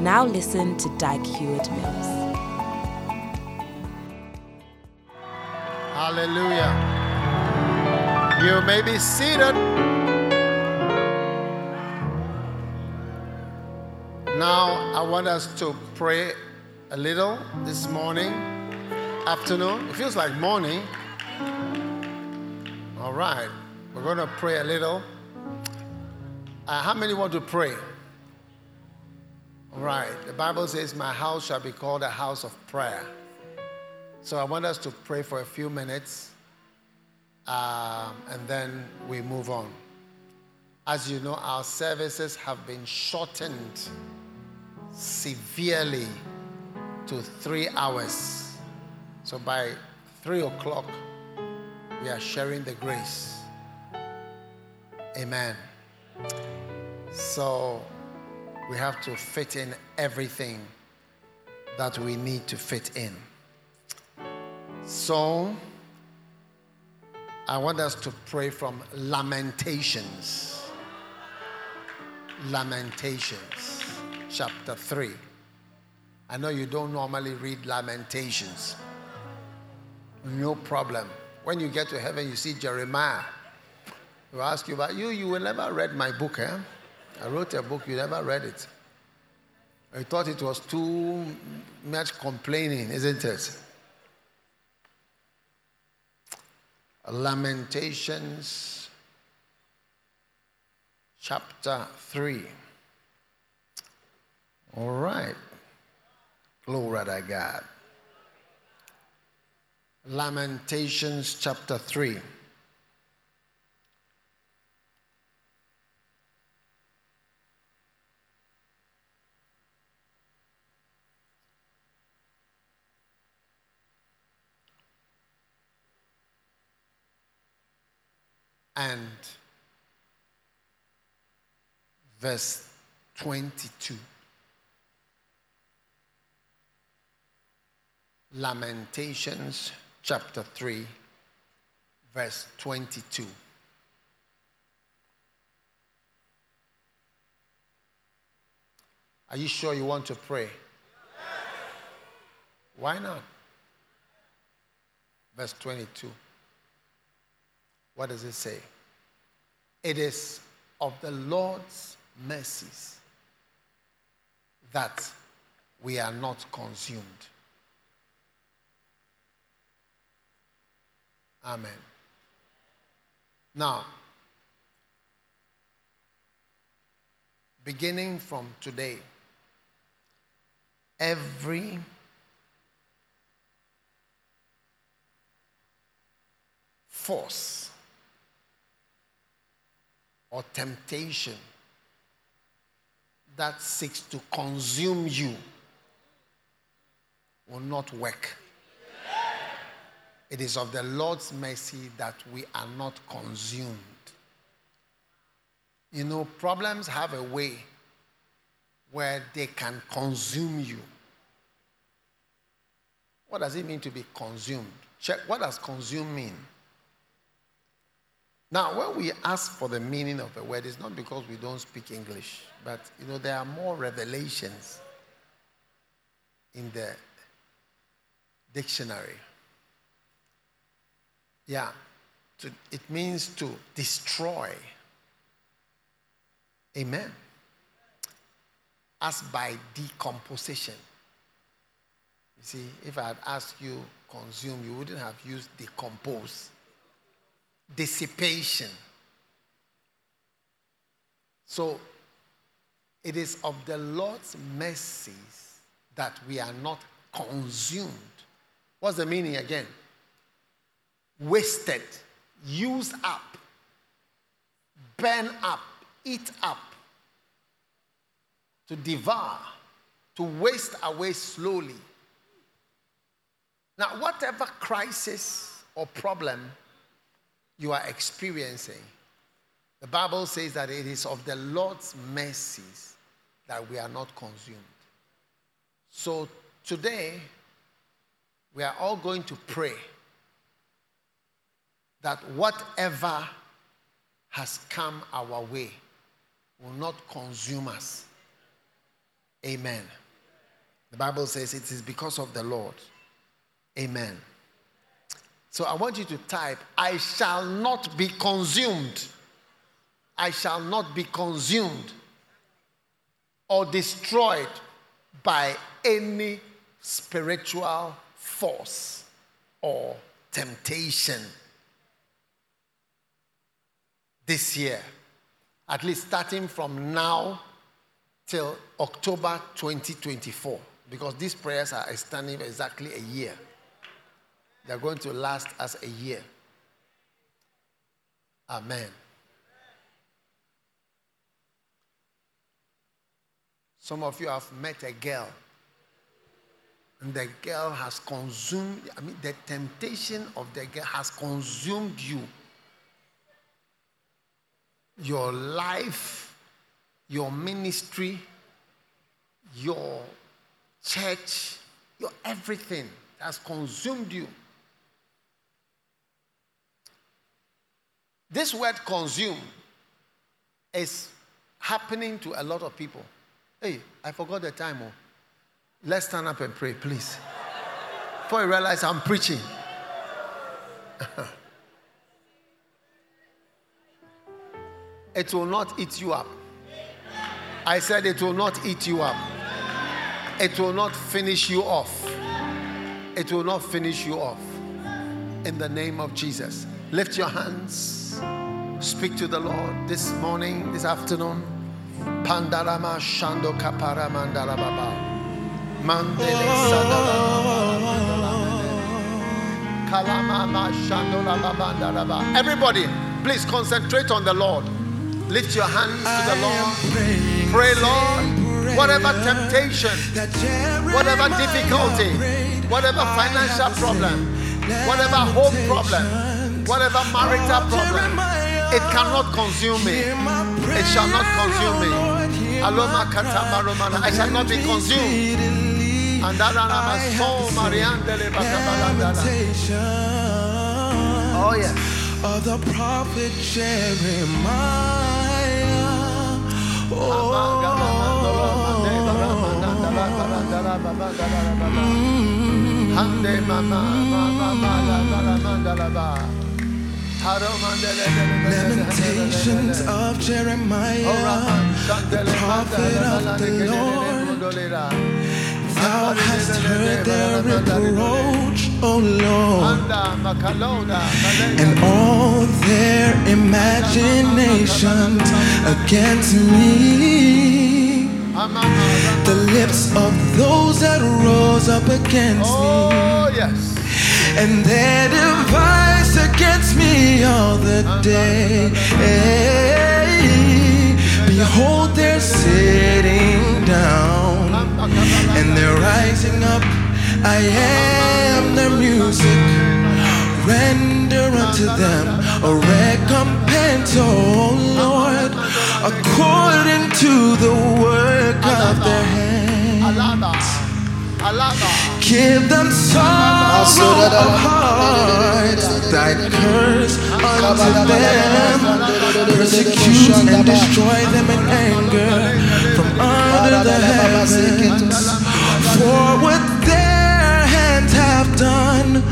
Now listen to Dag Heward Mills. Hallelujah. You may be seated. Now, I want us to pray a little this morning, afternoon. It feels like morning. All right. We're going to pray a little. Uh, how many want to pray? Right. The Bible says, My house shall be called a house of prayer. So I want us to pray for a few minutes um, and then we move on. As you know, our services have been shortened severely to three hours. So by three o'clock, we are sharing the grace. Amen. So we have to fit in everything that we need to fit in. So I want us to pray from Lamentations. Lamentations, chapter 3. I know you don't normally read Lamentations. No problem. When you get to heaven, you see Jeremiah. He'll ask you about you. You will never read my book, eh? I wrote a book, you never read it. I thought it was too much complaining, isn't it? Lamentations chapter 3. All right. Glory to God. Lamentations chapter 3. And verse 22. Lamentations chapter 3, verse 22. Are you sure you want to pray? Why not? Verse 22. What does it say? It is of the Lord's mercies that we are not consumed. Amen. Now, beginning from today, every force or temptation that seeks to consume you will not work. It is of the Lord's mercy that we are not consumed. You know, problems have a way where they can consume you. What does it mean to be consumed? Check what does consume mean? Now, when we ask for the meaning of a word, it's not because we don't speak English, but you know there are more revelations in the dictionary. Yeah, to, it means to destroy. Amen. As by decomposition. You see, if I had asked you consume, you wouldn't have used decompose dissipation. So it is of the Lord's mercies that we are not consumed. What's the meaning again? Wasted, used up, burn up, eat up, to devour, to waste away slowly. Now, whatever crisis or problem you are experiencing, the Bible says that it is of the Lord's mercies that we are not consumed. So today, we are all going to pray that whatever has come our way will not consume us. Amen. The Bible says it is because of the Lord. Amen. So I want you to type, I shall not be consumed. I shall not be consumed or destroyed by any spiritual force or temptation this year. At least starting from now till October 2024. Because these prayers are standing exactly a year. They're going to last us a year. Amen. Some of you have met a girl, and the girl has consumed, I mean, the temptation of the girl has consumed you. Your life, your ministry, your church, your everything has consumed you. This word consume is happening to a lot of people. Hey, I forgot the time. Oh. Let's stand up and pray, please. Before you realize I'm preaching. it will not eat you up. I said it will not eat you up. It will not finish you off. It will not finish you off. In the name of Jesus. Lift your hands. Speak to the Lord this morning, this afternoon. Pandarama Shando Kapara Mandala Baba. Mandele Kalama Shando Everybody, please concentrate on the Lord. Lift your hands to the Lord. Pray, Lord. Whatever temptation, whatever difficulty, whatever financial problem, whatever home problem, whatever marital problem it cannot consume me. It shall not consume me. Aloma katama romana. I shall not be consumed. And that my soul, Mariandele Oh yes. Of the prophet Jeremiah. Oh. Mm-hmm. Lamentations of Jeremiah, the prophet of the Lord. Thou hast heard their reproach, O Lord, and all their imaginations against me. The lips of those that rose up against me and their device against me all the day. Behold, they're sitting down and they're rising up. I am their music. Render unto them a recompense, oh Lord, according to the work of their hands. Give them sorrow of heart, thy curse unto them. Persecute and destroy them in anger from under the heavens. For what their hands have done,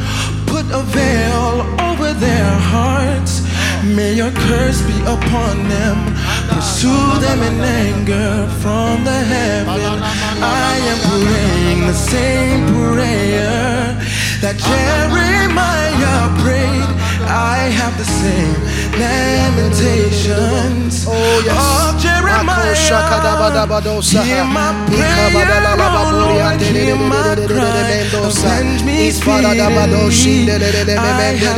put a veil over their hearts. May your curse be upon them. Pursue them in anger from the heaven. I am praying the same prayer that Jeremiah prayed I have the same lamentations Oh, yes. of Jeremiah. Hear my prayer, oh Lord, hear my cry. Avenge me speedily. I have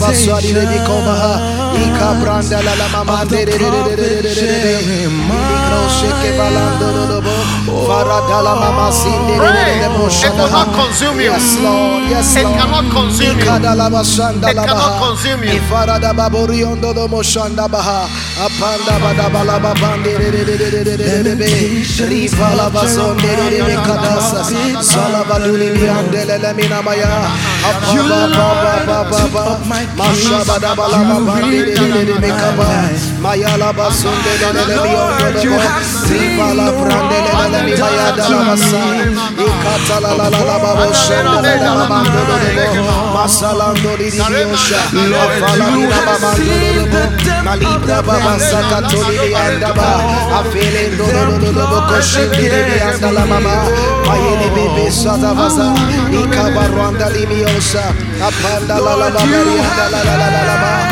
the same lamentations of the prophet Pray. It will not consume you. Yes, Lord. Yes, It Lord. cannot consume you. It cannot consume you. Ifarada baburi ondo do moshanda baha apanda bada bala babande re re re re re re re re di la mamando do do mo malibra baba sakatoli di do do anda la mama li mi apanda la la la la la la la la la la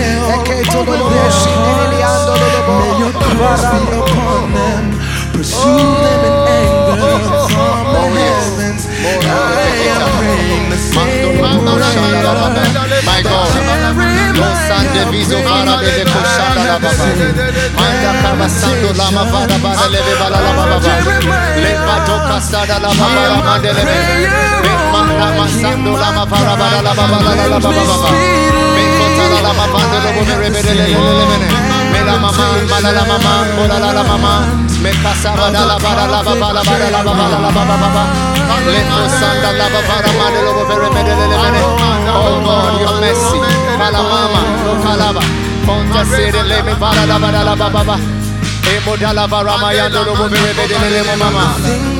May your. Pursue them in anger from the heavens. I am praying the same prayer. My God. Viso la baba. Manda lama leve bala la baba. Le pato la baba la mande leve. Lama la baba la la baba la papa de lo bone rebede me la mama mala la mama la la mama me casaba la la para la la para la la la la la lo oh god mama calaba para la para la Emo la para ya no lo mama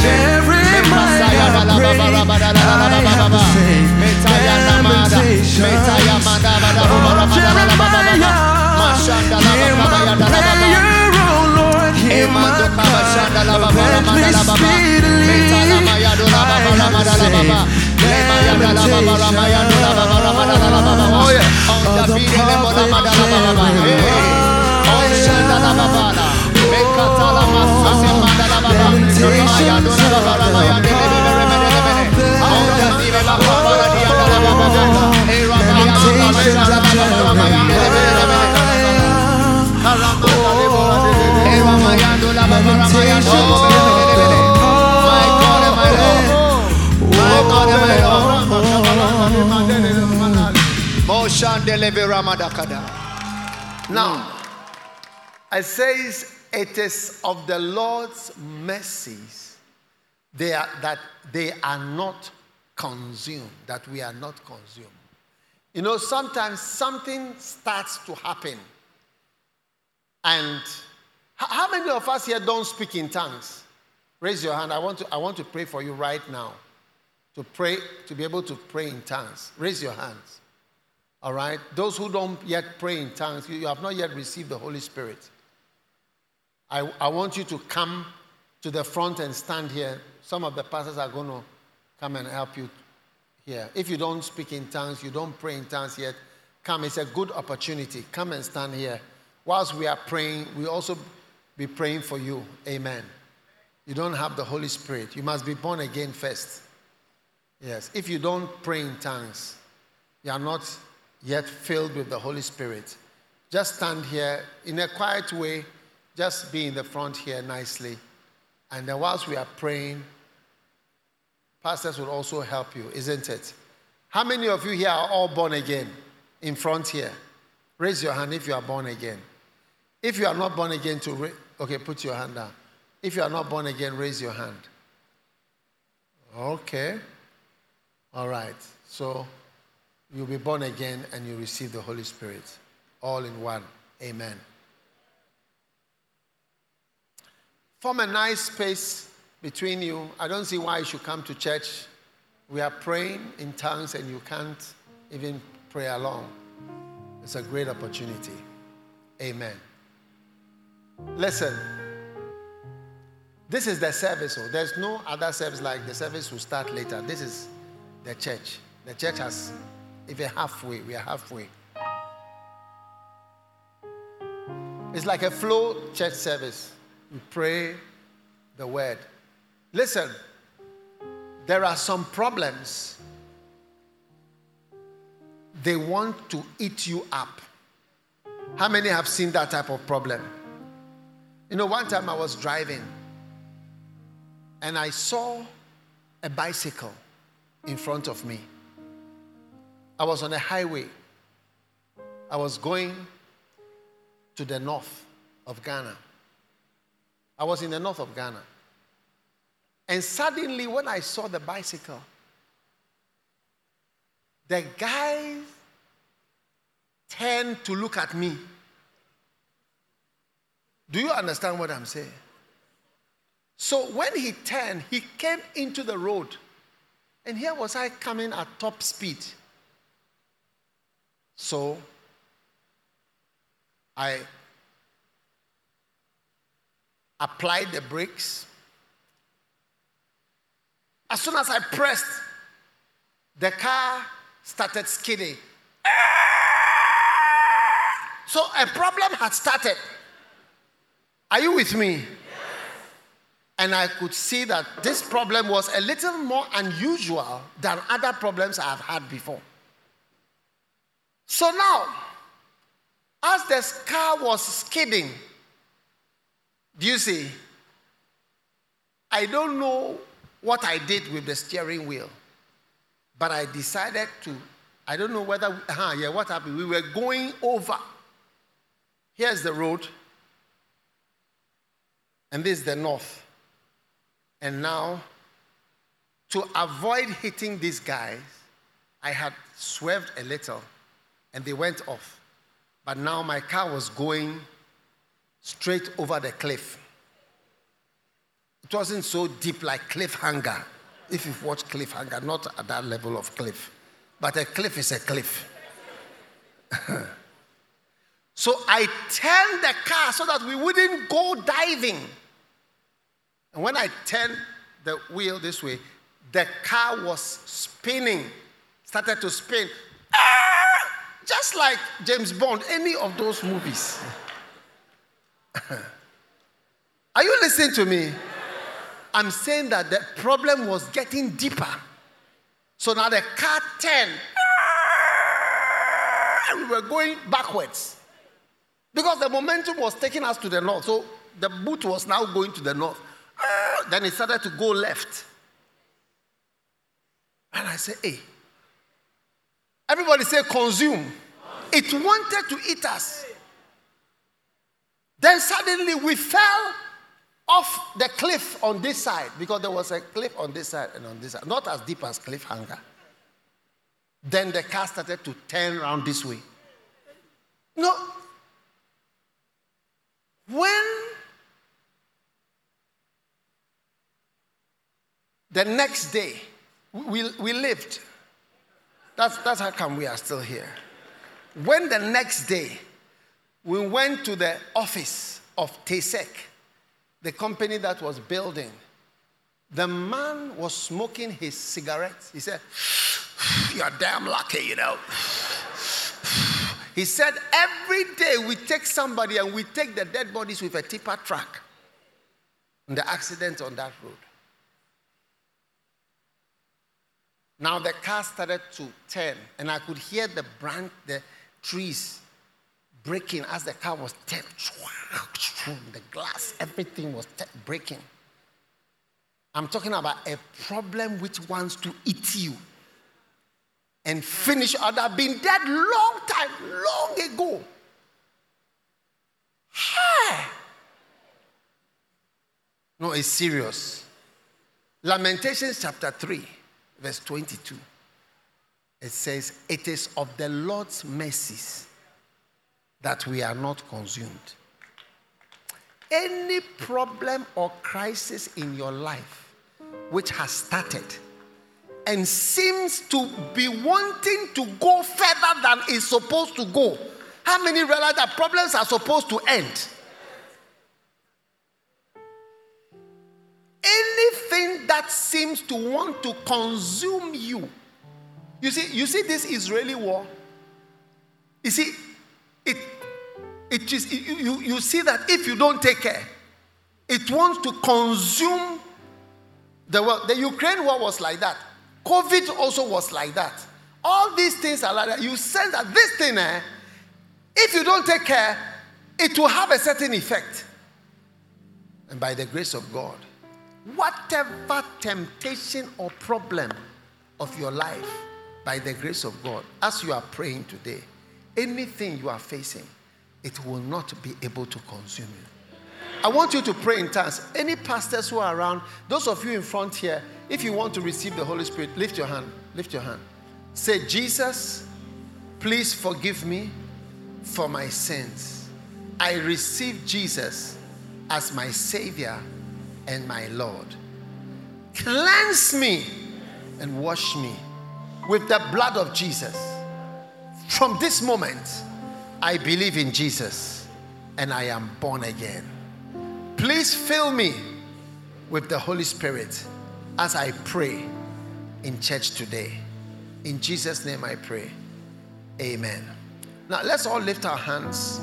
Every mind I pray, I have the temptation of my prayer, Lord, hear my cry. Speedily I the same. Now, it says it is of the Lord's mercies they are, that they are not consumed, that we are not consumed. You know, sometimes something starts to happen. And how many of us here don't speak in tongues? Raise your hand. I want to, I want to pray for you right now. To pray, to be able to pray in tongues. Raise your hands. All right? Those who don't yet pray in tongues, you, you have not yet received the Holy Spirit. I, I want you to come to the front and stand here. Some of the pastors are going to come and help you here. If you don't speak in tongues, you don't pray in tongues yet, come. It's a good opportunity. Come and stand here. Whilst we are praying, we also be praying for you. Amen. You don't have the Holy Spirit. You must be born again first. Yes. If you don't pray in tongues, you are not yet filled with the Holy Spirit, just stand here in a quiet way, just be in the front here nicely. And then whilst we are praying, pastors will also help you, isn't it? How many of you here are all born again in front here? Raise your hand if you are born again. If you are not born again, to ra- okay, put your hand down. If you are not born again, raise your hand. Okay. All right. So you'll be born again and you receive the Holy Spirit all in one. Amen. Form a nice space between you. I don't see why you should come to church. We are praying in tongues and you can't even pray along. It's a great opportunity. Amen. Listen, this is the service. Oh. There's no other service like the service will start later. This is the church. The church has, if you're halfway, we are halfway. It's like a flow church service. We pray the word. Listen, there are some problems. They want to eat you up. How many have seen that type of problem? You know, one time I was driving and I saw a bicycle in front of me. I was on a highway. I was going to the north of Ghana. I was in the north of Ghana. And suddenly, when I saw the bicycle, the guy turned to look at me. Do you understand what I'm saying? So when he turned, he came into the road. And here was I coming at top speed. So I applied the brakes. As soon as I pressed, the car started skidding. So a problem had started. Are you with me? And I could see that this problem was a little more unusual than other problems I've had before. So now, as the car was skidding, do you see? I don't know what I did with the steering wheel, but I decided to. I don't know whether, huh, yeah, what happened? We were going over. Here's the road, and this is the north. And now, to avoid hitting these guys, I had swerved a little and they went off. But now my car was going straight over the cliff. It wasn't so deep like cliffhanger. If you've watched cliffhanger, not at that level of cliff. But a cliff is a cliff. so I turned the car so that we wouldn't go diving. And when I turned the wheel this way, the car was spinning, started to spin. Ah! Just like James Bond, any of those movies. Are you listening to me? I'm saying that the problem was getting deeper. So now the car turned. And we were going backwards. Because the momentum was taking us to the north. So the boot was now going to the north. Ah, then it started to go left. And I said, hey. Everybody say consume. It wanted to eat us. Then suddenly we fell off the cliff on this side because there was a cliff on this side and on this side, not as deep as cliffhanger. Then the car started to turn around this way. No. When the next day we, we lived, that's, that's how come we are still here. When the next day we went to the office of Tesek, the company that was building, the man was smoking his cigarettes. He said, You're damn lucky, you know. He said, Every day we take somebody and we take the dead bodies with a tipper truck. And the accident on that road. Now the car started to turn, and I could hear the branch, the trees breaking as the car was turning. The glass, everything was breaking. I'm talking about a problem which wants to eat you and finish. Have been dead long time, long ago. Hey. No, it's serious. Lamentations chapter 3, verse 22. It says, It is of the Lord's mercies that we are not consumed. Any problem or crisis in your life which has started and seems to be wanting to go further than it's supposed to go. How many realize that problems are supposed to end? Anything that seems to want to consume you. You see, you see this Israeli war. You see, it, it is you, you, see that if you don't take care, it wants to consume the world. The Ukraine war was like that. COVID also was like that. All these things are like that. You sense that this thing, eh, if you don't take care, it will have a certain effect. And by the grace of God, whatever temptation or problem of your life, by the grace of God, as you are praying today, anything you are facing, it will not be able to consume you. I want you to pray in tongues. Any pastors who are around, those of you in front here, if you want to receive the Holy Spirit, lift your hand. Lift your hand. Say, Jesus, please forgive me for my sins. I receive Jesus as my Savior and my Lord. Cleanse me and wash me with the blood of Jesus. From this moment, I believe in Jesus and I am born again. Please fill me with the Holy Spirit as I pray in church today. In Jesus' name I pray. Amen. Now let's all lift our hands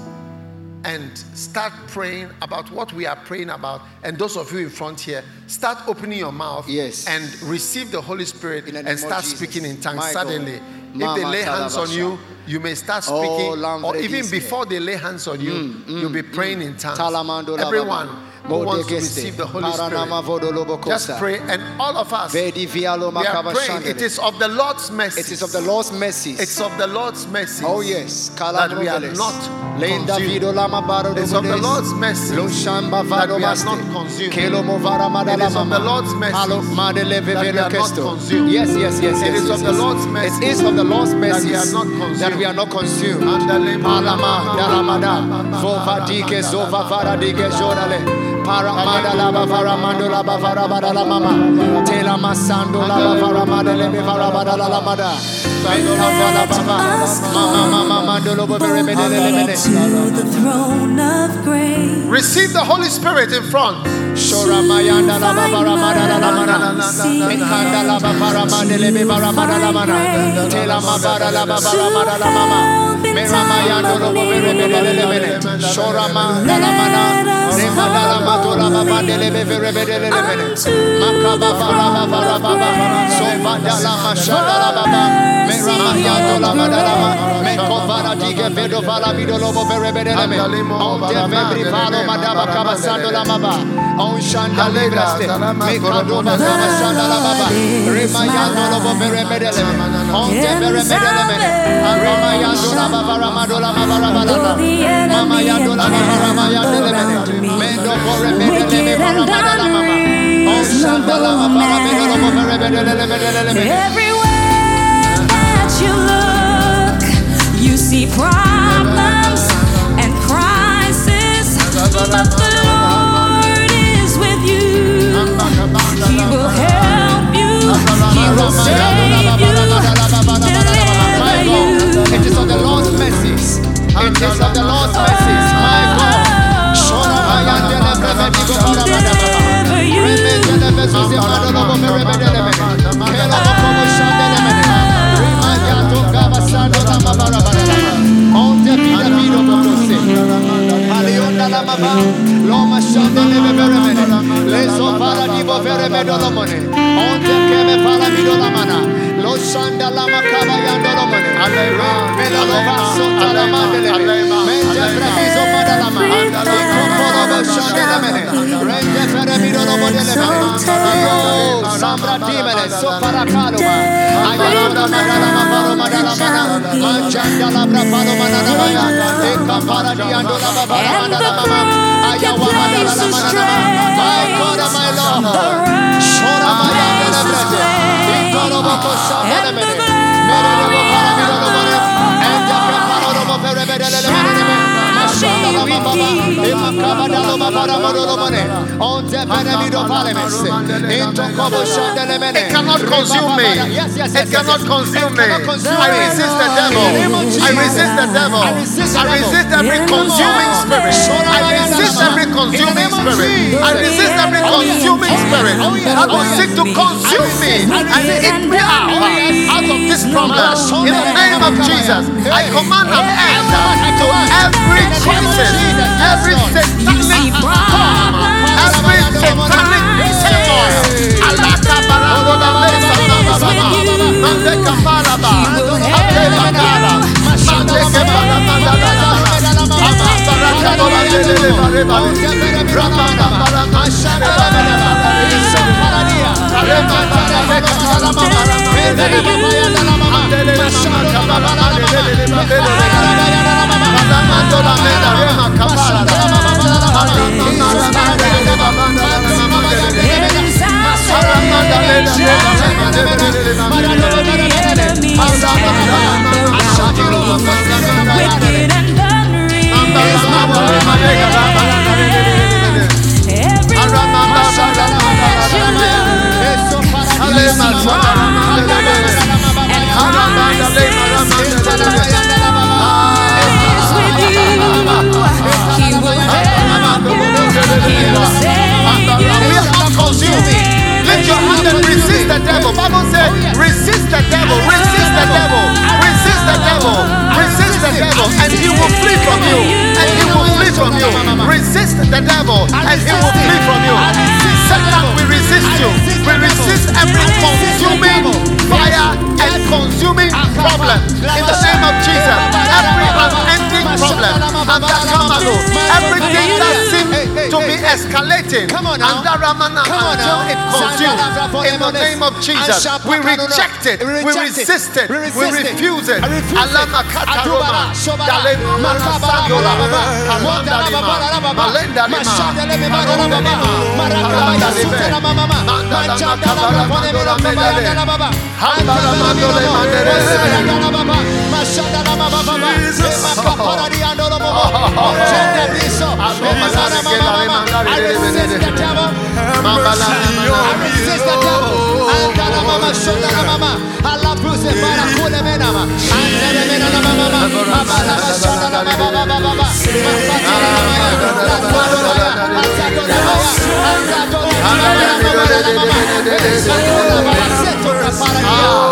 and start praying about what we are praying about. And those of you in front here, start opening your mouth Yes. and receive the Holy Spirit In the name and start speaking in tongues My God. If they lay hands on you, you may start Oh, speaking, or even before they lay hands on you, you'll be praying in tongues. Everyone. Who wants to receive the Holy Spirit, just pray, and all of us, we are praying. It is of the Lord's mercy. It is of the Lord's mercy. It's of the Lord's mercy. Oh yes, that we are not consumed. vido lama baro It's of the. Lord's mercy that we are not consumed. Kelo movara madala It is of the Lord's mercy that we are not consumed. Yes, yes, yes, It yes. is yes, of the. Lord's mercy It is of the Lord's that we are not consumed. that we are not consumed. Andale dalamada. Vova dike zova vara dike jorale. Para madala bavara mandola bavara badala mama. Tela masando la bavara madele bavara badala la mada. Kavala bava. Mama mama mandolo bavere medele mene. to the throne of grace. Receive the Holy Spirit in front. Shora mayanda la bavara madala la mana. Ekanda la bavara madele bavara madala mana. Tela mavara la bavara madala mama. Mera mayando lo bavere medele mene. Shora mandala mana. Remada la matura bavandele bavere medele mene. Makaba vara bavara baba. Dala mashanda baba. Mera mayando la madala ma. Meko vara dige vedo vala lobo bavere medele vebri valo madaba kabasando la. On shanda libraste. Mekado madaba shanda baba. Rema yando lobo bavere medele mene. Onte bavere medele mene. Arama yando baba ramado la maba. Mama yando baba ramaya. Mendo bore ramado lobo bavere medele medele mene. Everywhere that you look, you see problems and crisis, but the Lord is with you. He will help you. He will save you, deliver you. It is of the Lord's mercies. It is of the Lord's mercies. My God. Loma shandele bebere mene. Leso para di bo vere medo lo mone. Onte keme para vido la mana. Lo Oshanda lama kaba yando lomane. Alema. Mela sota la Alema. mandele. Alema. Mente Alema. previso madalama. Alema. Ikompolo boshande lemene. Rende feremiro lomodele mene. Ayo sambra dimene sopara kaluma. Ayanda madalama paro madalama. Manjanda labra paro madalama. Ekampara diando lama paro And the. Ayawa broken places madalama. stray. My God my Lord. The Shora mayanda places Ikoro boko shande And the lemene. blood Mere lobo It cannot consume me. It cannot consume me. I resist the devil. I resist the devil. I resist I every consuming spirit. I resist every consuming spirit. I resist every consuming spirit that will seek to consume me and eat me out out of this problem. In the name of Jesus, I command an end to every crisis, every satanic every satanic turmoil. Alaka baraboda mesa baba baba. Mandeka balaba. Abela gala. Mandeke baramanda baba. Ama baraka bola lele bareba. Ramanda barama shane baba. Arema baraka salama barama. Andele mama kabala lele babele. Baramando la meda rema kabala. Baramanda lele babanda babanda lele. Wicked the. Bible says, resist the devil, resist the devil, resist the devil, resist the devil, and he will flee from you. And he will flee from you. Resist the devil, and he will flee from you. Satan, we resist you. We resist every consuming fire and consuming problem. In the name of Jesus, every unending problem, everything that seems to be escalating, Come on now. Come on now. it consumes. In the name of Jesus, we reject it, We resist it, We refuse it. Alama kata Adubara, Roma, shobara, Dalema makabara, Sandola, baba, Kamanda mondara, Lima, babara, baba, Malenda Lima, mashadele, mebara, Malenda baba, Lima, marakaba, Malenda yasutela, Lima, mama, Mandala manjandala, Makabara, bapone, Mandola mero, baba, Medele, yandala, baba, Hambara, andala, Mandole, miro, Mandele, osayandala, baba, mashadala, baba, baba, emakapara, diandolo, baba, onjende, riso, erizana, mama, mama. I resist the devil. I resist the devil. Mama, bruise para kule menama. Andele menana mama mama. Mama mama. Mafatala mama mama mama. Mama seto para ya.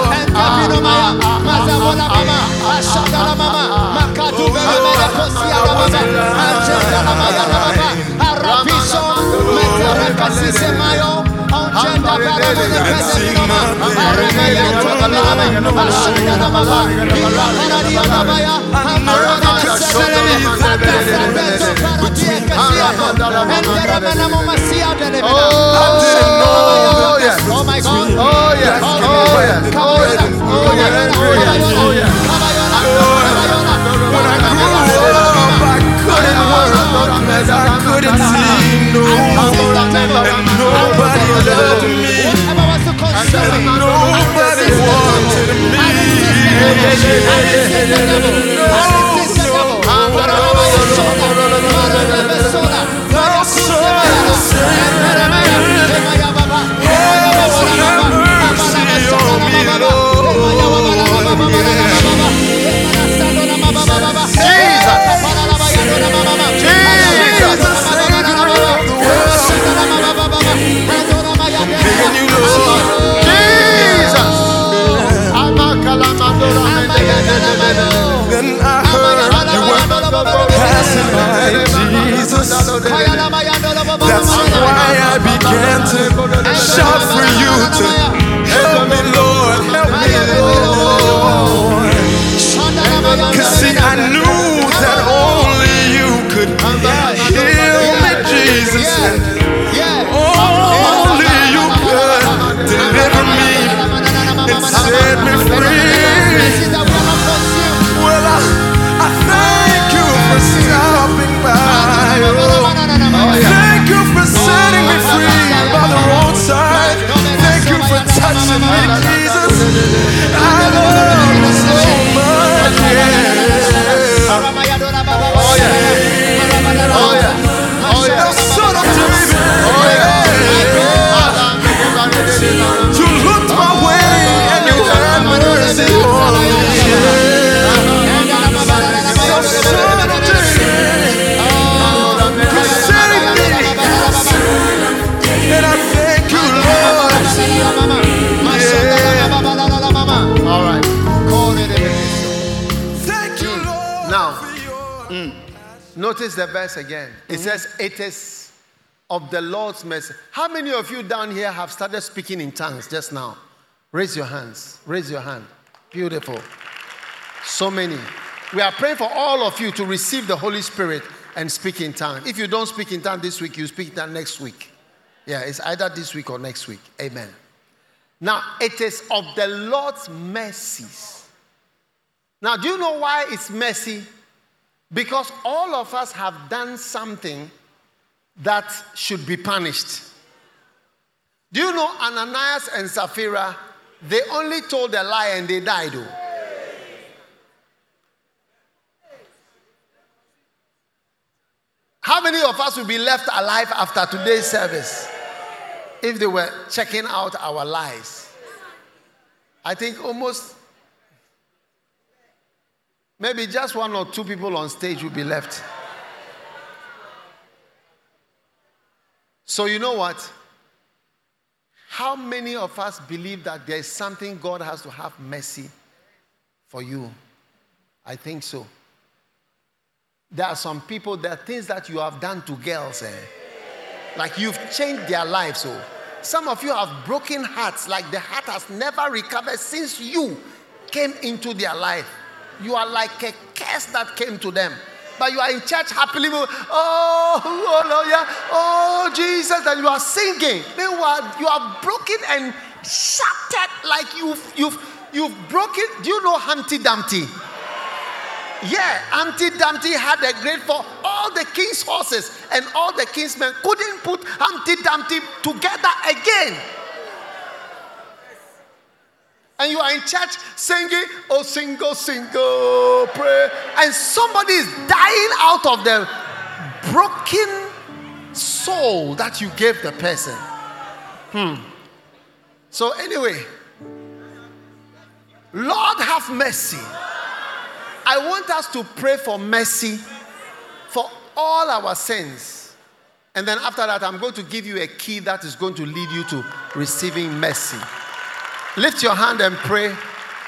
Endapino maya. Mazabola mama. Ashondala mama. Makatu bebe mele kosia mama. Anjendala maya mama. Arabiso. Metere kasise mayo. Onjenda para mune kese mama. Areme ya toba mama. Ashondala mama. Ila para dia mama ya. Amara keselele. Akasabeto para tie kesia. Endere mena mama siya dele mena. Oh, yes. Oh my God. Oh, yes. Oh, yes. Oh, yes. Oh, yes. Oh, yes. Oh, yes. Couldn't work, I couldn't see no one, and nobody loved me, and nobody wanted me. And That's why I began to shout for you to help me, Lord, help me, Lord. Cause see, I knew that only you could heal me, Jesus. Verse again. It mm-hmm. says, It is of the Lord's mercy. How many of you down here have started speaking in tongues just now? Raise your hands. Raise your hand. Beautiful. So many. We are praying for all of you to receive the Holy Spirit and speak in tongues. If you don't speak in tongues this week, you speak in tongues next week. Yeah, it's either this week or next week. Amen. Now, it is of the Lord's mercies. Now, do you know why it's mercy? Because all of us have done something that should be punished. Do you know Ananias and Sapphira? They only told a lie and they died. Oh. How many of us will be left alive after today's service if they were checking out our lies? I think almost Maybe just one or two people on stage will be left. So, you know what? How many of us believe that there is something God has to have mercy for you? I think so. There are some people, there are things that you have done to girls, eh? like you've changed their lives. So, some of you have broken hearts, like the heart has never recovered since you came into their life. You are like a curse that came to them. But you are in church happily, oh, oh, Lord, yeah, oh, Jesus, and you are singing. Meanwhile, you are broken and shattered like you've, you've, you've broken. Do you know Humpty Dumpty? Yeah, Humpty Dumpty had a great fall. All the king's horses and all the king's men couldn't put Humpty Dumpty together again. And you are in church singing, oh, single, single, pray. And somebody is dying out of the broken soul that you gave the person. Hmm. So, anyway, Lord, have mercy. I want us to pray for mercy for all our sins. And then after that, I'm going to give you a key that is going to lead you to receiving mercy. Lift your hand and pray.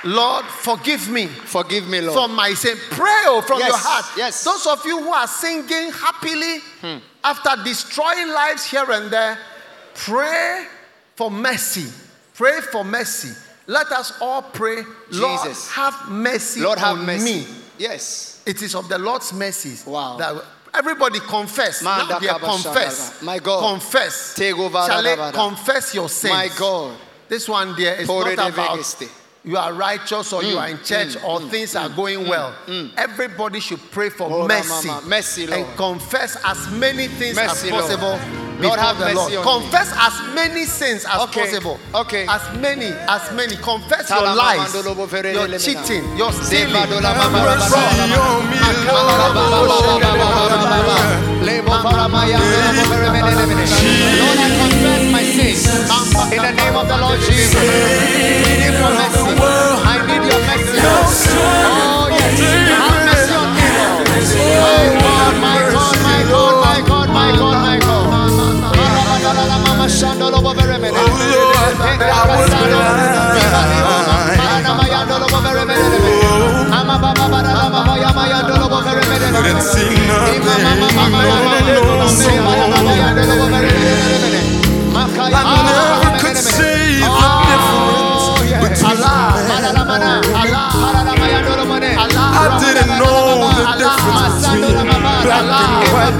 Lord, forgive me Forgive me, Lord. for my sin. Pray oh, from Yes, your heart. yes. Those of you who are singing happily hmm. after destroying lives here and there, pray for mercy. Pray for mercy. Let us all pray. Lord, Jesus. have mercy Lord, have on mercy. me. Yes. It is of the Lord's mercies. Wow. That everybody confess. Man, now dear, confess. My God. Confess. Take over, Shall da- I da- da. confess your sins? My God. This one there is not about you are righteous or you are in church or things are going well. Everybody should pray for mercy. Mercy, and confess as many things Mercy, as possible. Lord, before have mercy Lord. on me. Confess as many sins as Okay, possible. okay. As many, as many. Confess your lies, mamando lobo vere your cheating, your stealing, Deba dola your mama mama fraud. mama on me, Lord, I confess my sins. In the name of the Lord Jesus. Pleading for mercy. I need your mercy. Oh, yes. Have mercy on me, Lord. My God, my God, black and white,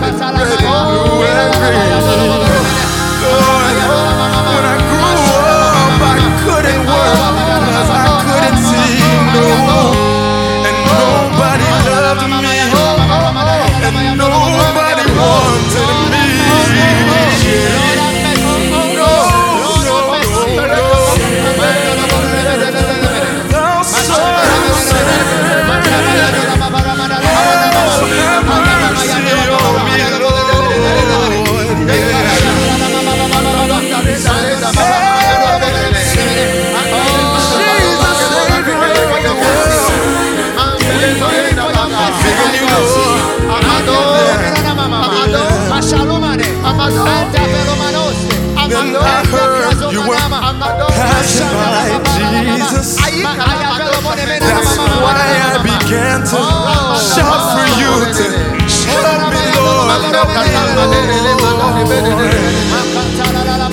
red and blue and green. Lord. That's why I began to shout for you to help me, Lord. Help.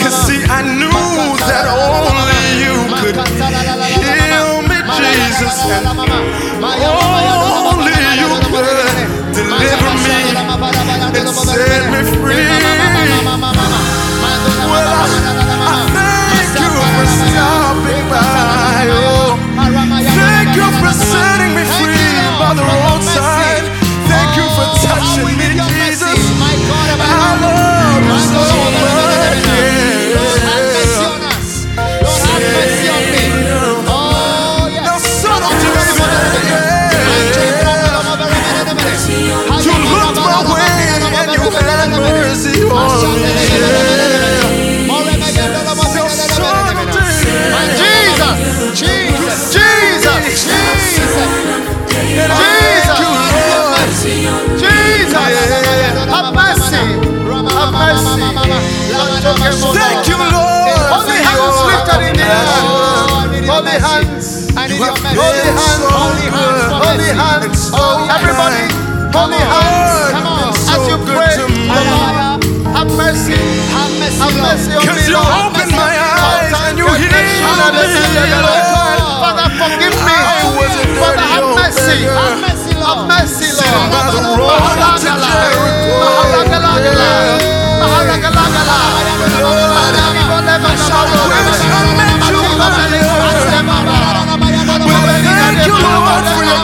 Cause see, I knew that only you could heal me, Jesus. And only you could deliver me and set me free. Have mercy on Cause you Lord. opened my eyes and you healed me, Lord. Father, forgive me. I was a Father, have mercy. Have mercy, Lord. Have mercy, Lord. Sitting by the road to Jericho. Mahalagala. Mahalagala. I shall wish I met you earlier. Well, thank you, Lord, for your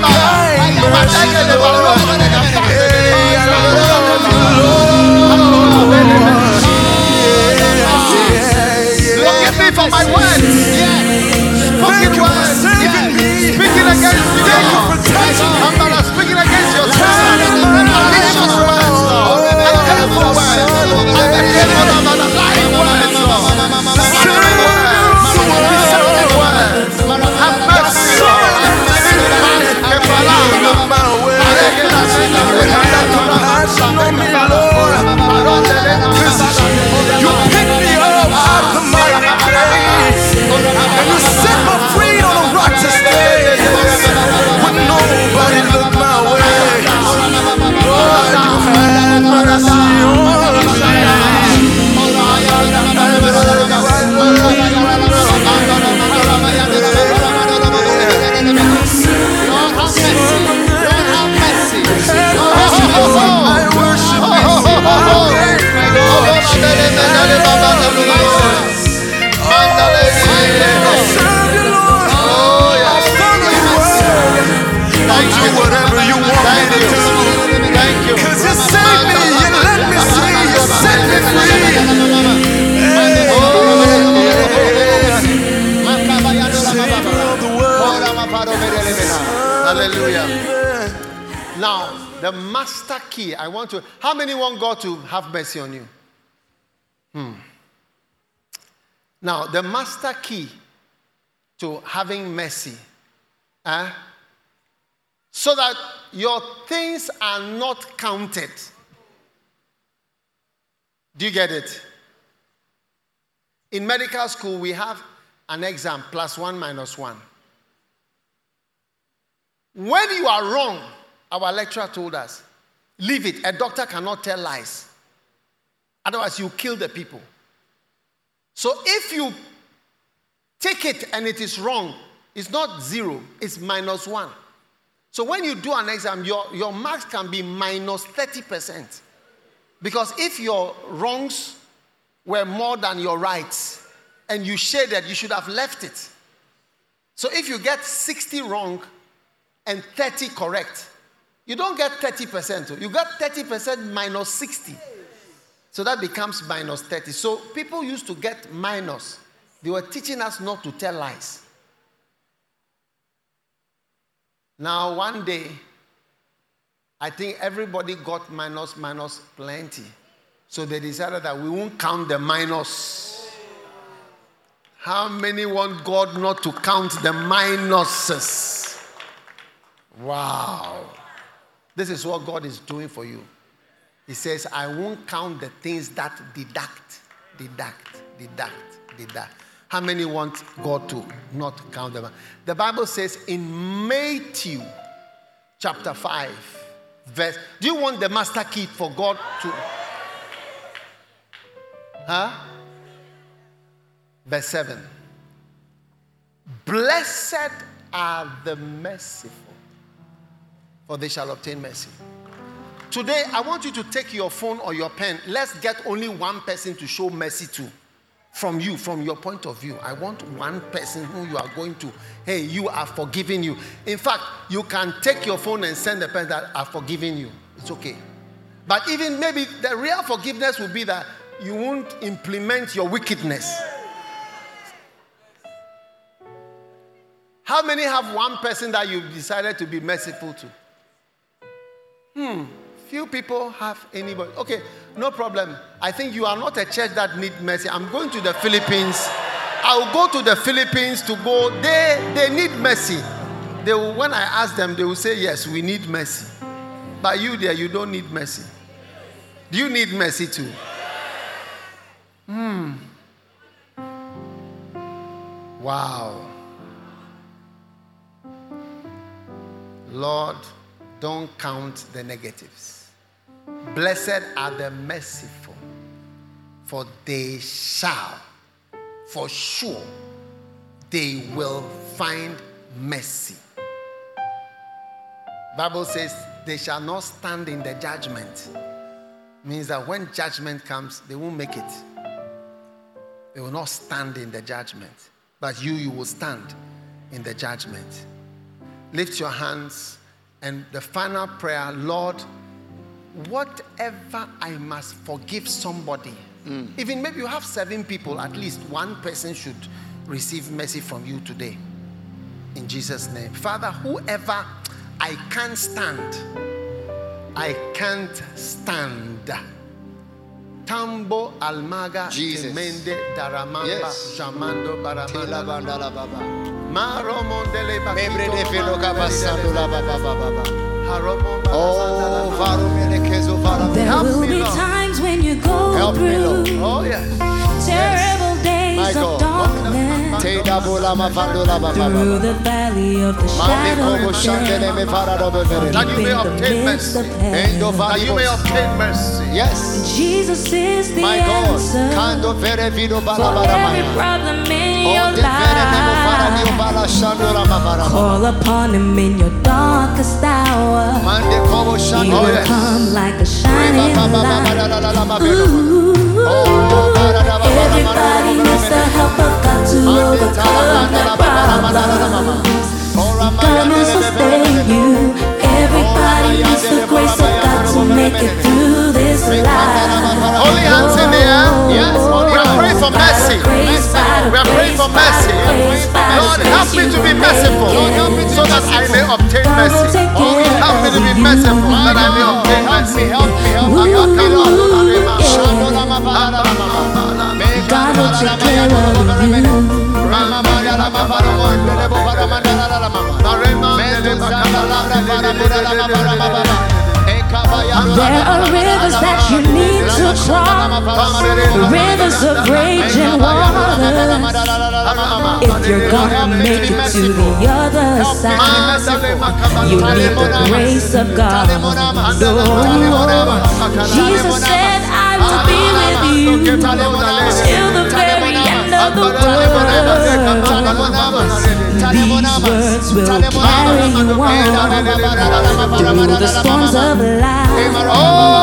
the master key, I want to. How many want God to have mercy on you? Hmm. Now, the master key to having mercy, eh? so that your things are not counted. Do you get it? In medical school, we have an exam plus one minus one. When you are wrong, our lecturer told us, leave it. A doctor cannot tell lies. Otherwise, you kill the people. So if you take it and it is wrong, it's not zero, it's minus one. So when you do an exam, your, your marks can be minus 30%. Because if your wrongs were more than your rights and you shaded, you should have left it. So if you get 60 wrong and 30 correct, you don't get 30%. You get 30% minus 60. So that becomes minus 30. So people used to get minus. They were teaching us not to tell lies. Now, one day, I think everybody got minus, minus plenty. So they decided that we won't count the minus. How many want God not to count the minuses? Wow. This is what God is doing for you. He says, I won't count the things that deduct, deduct, deduct, deduct. How many want God to not count them? The Bible says in Matthew chapter 5, verse. Do you want the master key for God to? Huh? Verse 7. Blessed are the merciful, for they shall obtain mercy. Today, I want you to take your phone or your pen. Let's get only one person to show mercy to. From you, from your point of view. I want one person who you are going to, hey, you are forgiving you. In fact, you can take your phone and send a person that are forgiving you. It's okay. But even maybe the real forgiveness will be that you won't implement your wickedness. How many have one person that you've decided to be merciful to? Hmm, few people have anybody. Okay, no problem. I think you are not a church that need mercy. I'm going to the Philippines. I'll go to the Philippines to go. They they need mercy. They will, when I ask them, they will say, Yes, we need mercy. But you there, you don't need mercy. Do you need mercy too? Hmm. Wow. Lord, don't count the negatives. Blessed are the merciful, for they shall, for sure, they will find mercy. Bible says they shall not stand in the judgment. Means that when judgment comes, they won't make it. They will not stand in the judgment. But you, you will stand in the judgment. Lift your hands and the final prayer, Lord, whatever I must forgive somebody, hmm. even maybe you have seven people, at least one person should receive mercy from you today. In Jesus' name. Father, whoever I can't stand, I can't stand. Tambo Almaga Jesus. Temende Daramamba Yes. Jamando Baramanda bandala baba. Maro Mondele Membre de Bakito felo kabasando la baba baba. Haromo Oh, varo melekezo varo. There will be times when you go Help through Oh yes. terrible My days God. of darkness. Te da bola ma vando la baba Through the valley of the Mande shadow of death. me fara do bevere. That you may the obtain midst of mercy. That you may obtain mercy. Yes. Jesus is the My God. answer Kando vere vino bala for every problem in your Oh, de vere memo fara dio life. bala shando la mavara. Call upon him in your darkest hour. He will come like a shining light. Ooh. Oh, bara da baba baba. Everybody needs the help of God to overcome their problems. God will sustain you. Everybody needs the grace of God to make it through this life. Only hands in the air. Yes. We are praying for mercy. We are praying for mercy. Lord, help me to be merciful Lord, help me so that I may obtain mercy. Help me to be merciful that I may obtain mercy. Help me, help me, help me, Lord. Shando la ma bara la ma ma. God will take care of you. There are rivers that you need to ma. Rivers of raging waters. If you're gonna make it to the other side, you need the grace of God. Oh, Jesus said, I will be with you till the very end of the world. Words will carry you on through the storms of life. Oh.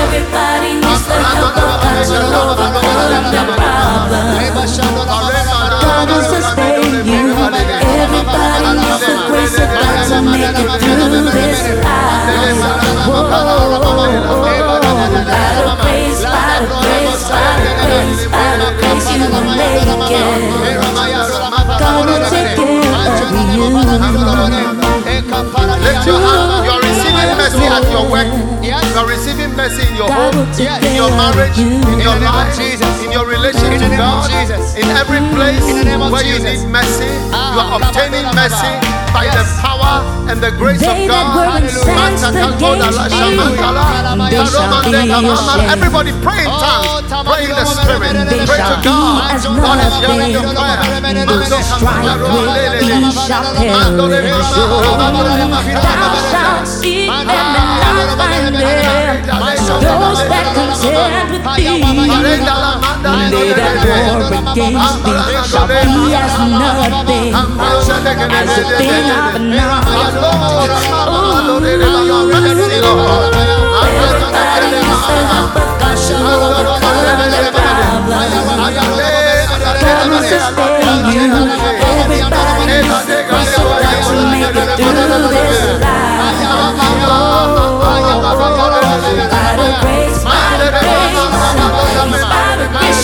Everybody needs the help of God to overcome their problems. God will sustain you. Everybody the grace of God to make it through this life. Whoa, by the grace, by the grace, by the grace, by the grace you will make it. Will take care of you. Lift your hand. You are receiving mercy at your work. You are receiving mercy in your home, take in your marriage, in your life, in your relation to God, Jesus. in every place In the name where you need mercy. You are obtaining mercy. By the power and the grace They of God. were incensed against me, be ashamed. Everybody pray in oh, tongues. Pray in the spirit. Pray to shall be God. as God is hearing your prayer. Those strive with thee shall perish. Thou shalt see them and find them. Those that contend with thee, they that war against thee shall be as nothing, as a thing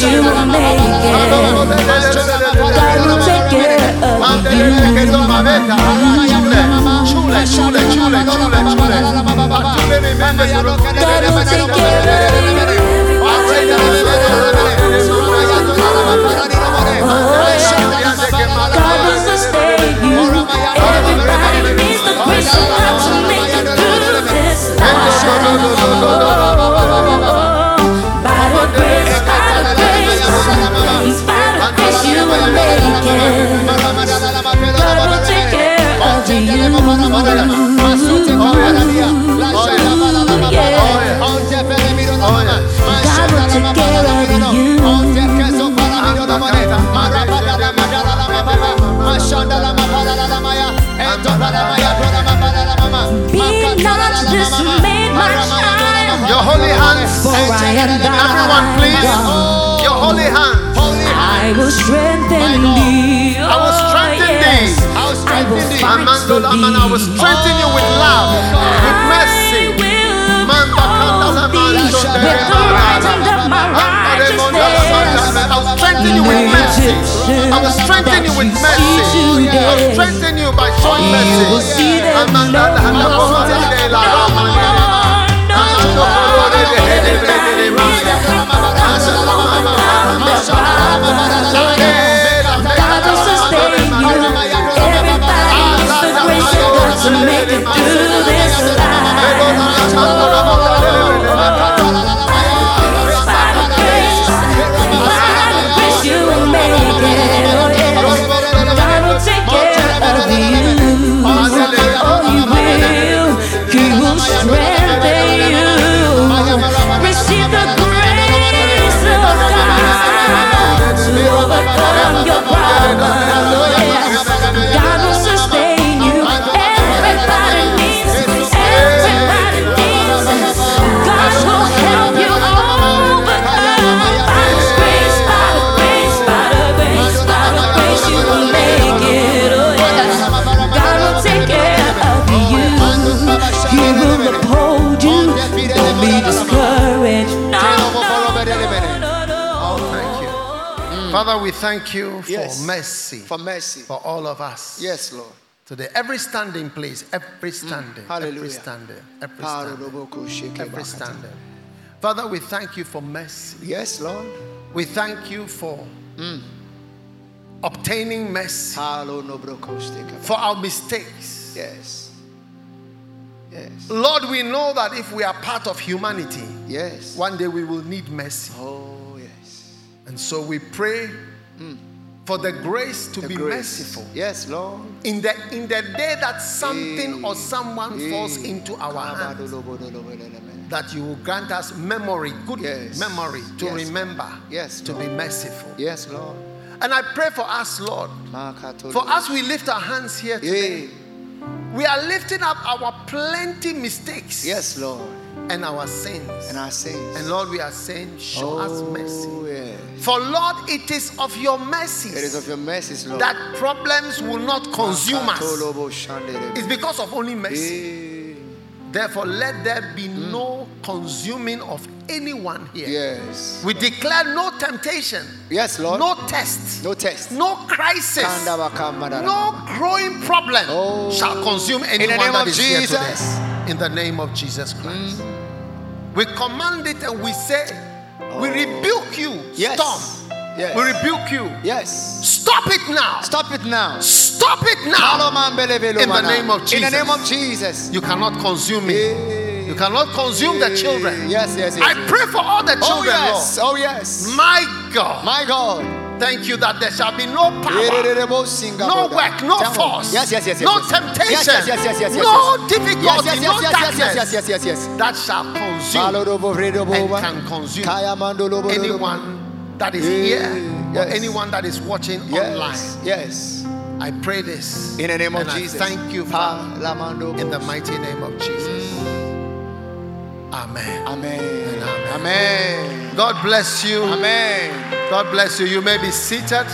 you will make it. God will take care of you. Care of you. Everybody needs to God will sustain you. Everybody the to make it through this life. By the grace, by the grace, by the grace you will make it. God will take care of you. Not dismayed, my child. Your holy hands. For I am Everyone, please. God. Your holy hands. I will strengthen thee. I will strengthen oh, thee. I will fight Amando for Laman, I will strengthen you with love, oh, with mercy. I will Manda uphold thee with the right hand of my righteousness. I will strengthen you with mercy. I will strengthen you with mercy. I will strengthen you by showing mercy. To make it through this life. Overcome your. Father, we thank you for Yes. mercy For mercy. for all of us. Yes, Lord. Today, every standing, please. Every mm. standing. Every Hallelujah. standing. Every standing. Every standing. Father, we thank you for mercy. Yes, Lord. We thank you for mm. obtaining mercy Halo nobroko steka. for our mistakes. Yes. Yes. Lord, we know that if we are part of humanity, Yes. one day we will need mercy. Oh. And so we pray mm, for the grace to The be grace. merciful. Yes, Lord. In the in the day that something or someone falls into our hands, that you will grant us memory, good Yes. memory to Yes. remember, Yes, to be merciful. Yes, Lord. And I pray for us, Lord, for us, we lift our hands here today, we are lifting up our plenty mistakes Yes, Lord. and our sins. And our sins. And Lord, we are saying, show us mercy. For Lord, it is of your mercies It is of your mercies, Lord. that problems will not consume us. It's because of only mercy. Eh, Therefore, let there be no consuming of anyone here. Yes. We declare no temptation, Yes, Lord. no test, No test. no crisis, no growing problem Oh. shall consume anyone In the name that of is here Jesus. today. In the name of Jesus Christ. We command it and we say, we rebuke you, Yes. storm. Yes. We rebuke you. Yes. Stop it now. Stop it now. Stop it now. In the name of In the name of Jesus. Jesus. You cannot consume me. You cannot consume the children. Yes, yes, yes. I pray for all the children. oh children, yes. Lord. Oh yes. My God. My God. Thank you that there shall be no power, no work, no force, Yes, yes, yes, yes. no yes. temptation, Yes, yes, yes, yes, yes, yes, no difficulty, Yes, yes, no yes, yes, darkness yes, yes, yes, yes, yes, yes. that shall consume and can consume Kaya mandolo, bo, do, do, bo. anyone that is eh, here yes. or anyone that is watching online. Yes. Yes. I pray this In the name of and I Jesus. thank you, Father, in the mighty name of Jesus. Amen. Amen. Amen. Amen. God bless you. Amen. God bless you. You may be seated.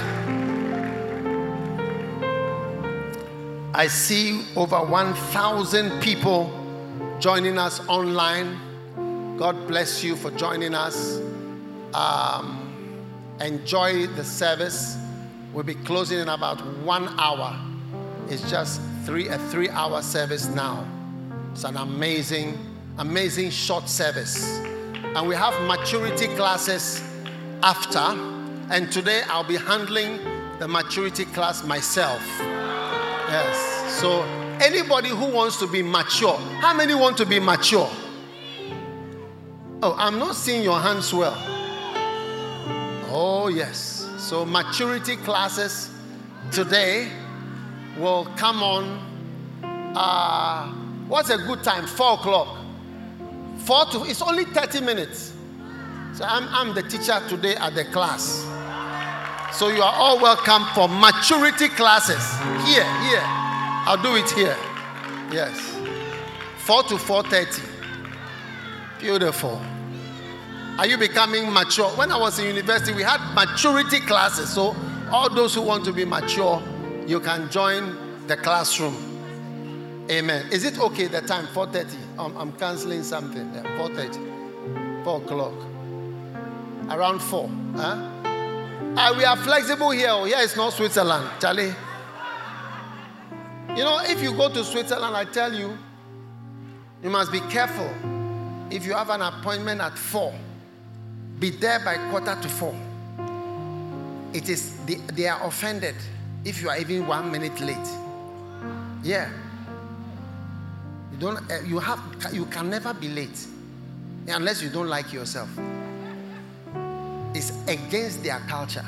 I see over 1,000 people joining us online. God bless you for joining us. Um, enjoy the service. We'll be closing in about one hour. It's just three a three-hour service now. It's an amazing, amazing short service. And we have maturity classes after. And today I'll be handling the maturity class myself. Yes. So anybody who wants to be mature, how many want to be mature? Oh, I'm not seeing your hands well. Oh, yes. So maturity classes today will come on. Uh, what's a good time? Four o'clock. Four to. It's only 30 minutes. So I'm, I'm the teacher today at the class. So you are all welcome for maturity classes. Here, here. I'll do it here. Yes. 4 to 4:30. Beautiful. Are you becoming mature? When I was in university, we had maturity classes. So all those who want to be mature, you can join the classroom. Amen. Is it okay the time? 4:30. Um, I'm canceling something. Yeah, 4:30. 4 o'clock. Around 4. Huh? Ah, we are flexible here. Oh, Here is not Switzerland, Charlie. You know, if you go to Switzerland, I tell you, you must be careful. If you have an appointment at 4, be there by quarter to 4. It is, they, they are offended if you are even one minute late. Yeah. You don't, uh, you have, you can never be late unless you don't like yourself. It's against their culture.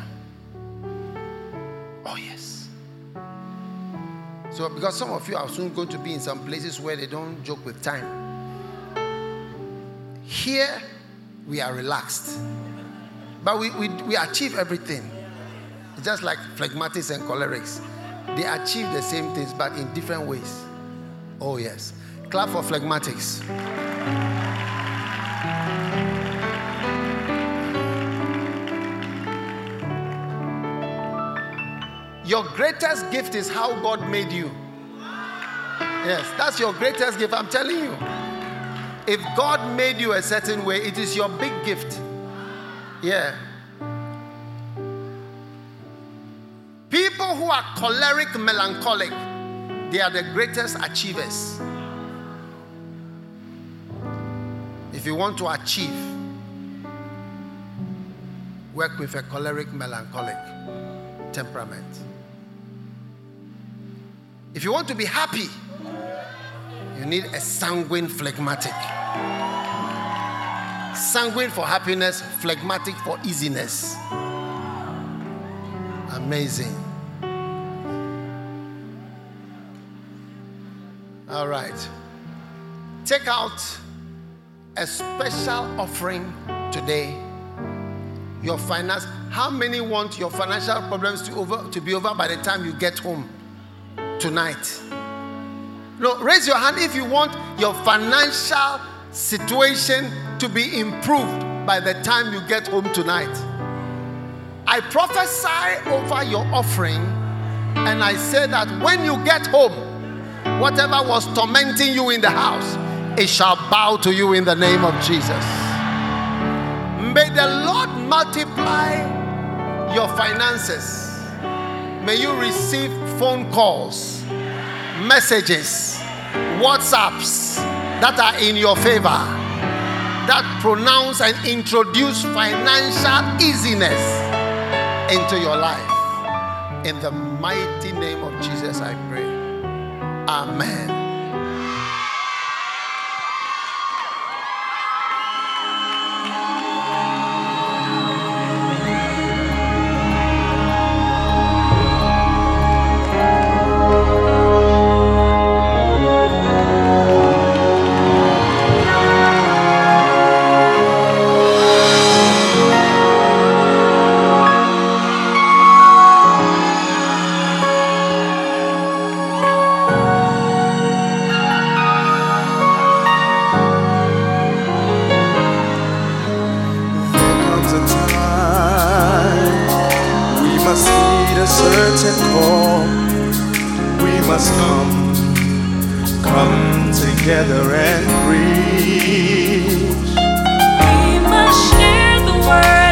Oh, yes. So, because some of you are soon going to be in some places where they don't joke with time. Here, we are relaxed. But we, we, we achieve everything. Just like phlegmatics and cholerics. They achieve the same things, but in different ways. Oh, yes. Clap for phlegmatics. Your greatest gift is how God made you. Yes, that's your greatest gift. I'm telling you. If God made you a certain way, it is your big gift. Yeah. People who are choleric, melancholic, they are the greatest achievers. If you want to achieve, work with a choleric, melancholic temperament. If you want to be happy, you need a sanguine phlegmatic. Sanguine for happiness, phlegmatic for easiness. Amazing. All right. Take out a special offering today. Your finance. How many want your financial problems to over to be over by the time you get home tonight? No, raise your hand if you want your financial situation to be improved by the time you get home tonight. I prophesy over your offering and I say that when you get home, whatever was tormenting you in the house, it shall bow to you in the name of Jesus. May the Lord multiply your finances. May you receive phone calls, messages, WhatsApps that are in your favor, that pronounce and introduce financial easiness into your life. In the mighty name of Jesus, I pray. Amen. curtain call. We must come, come together and reach. We must share the word.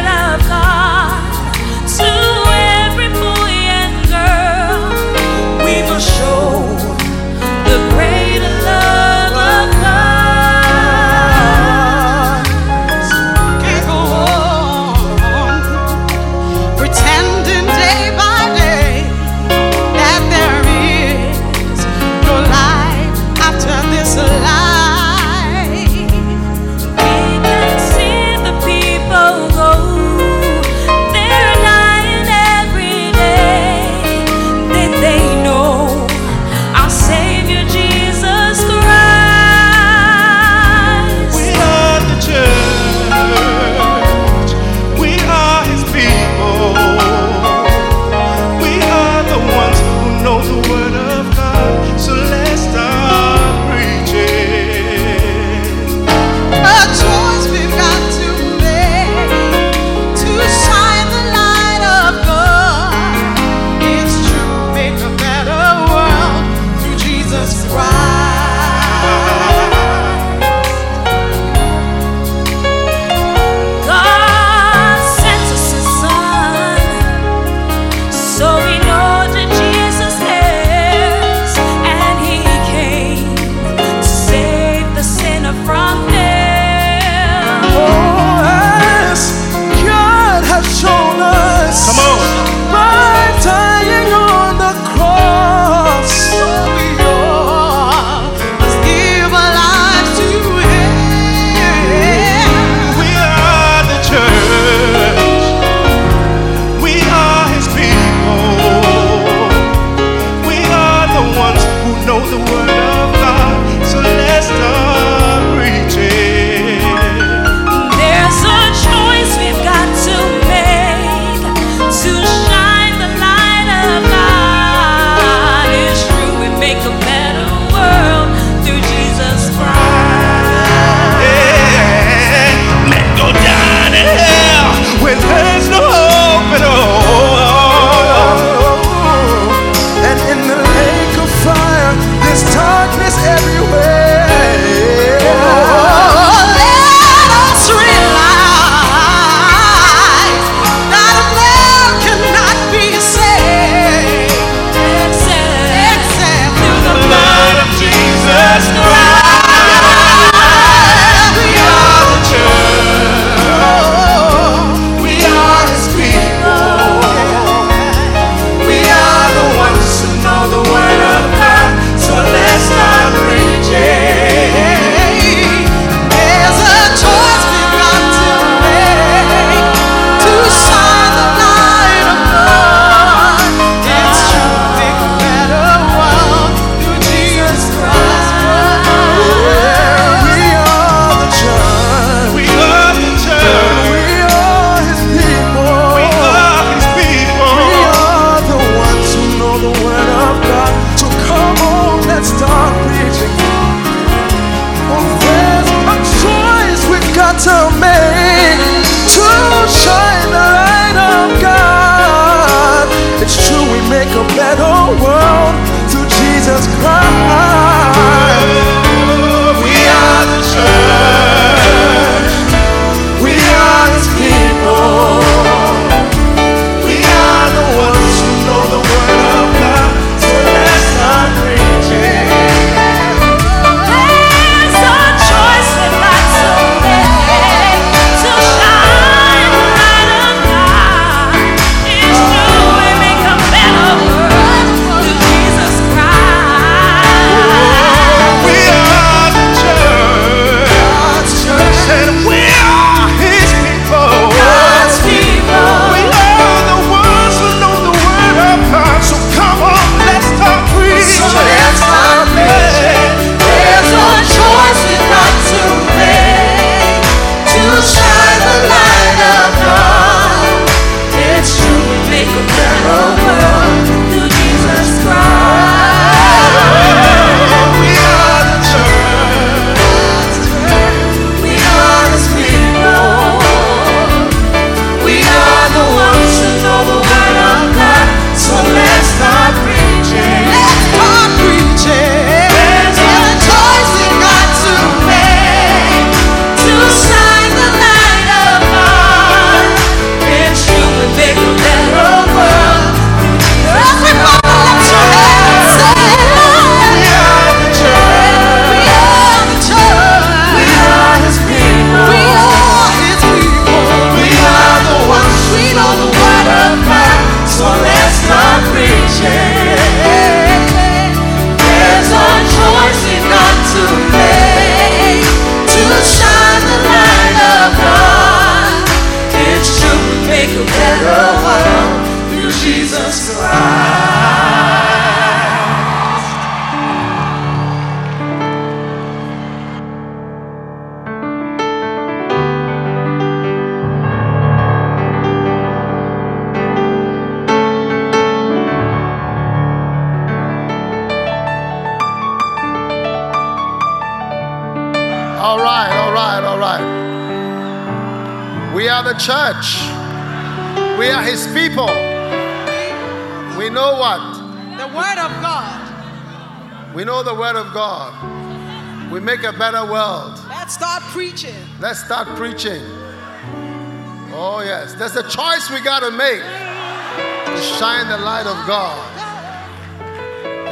Make to shine the light of God.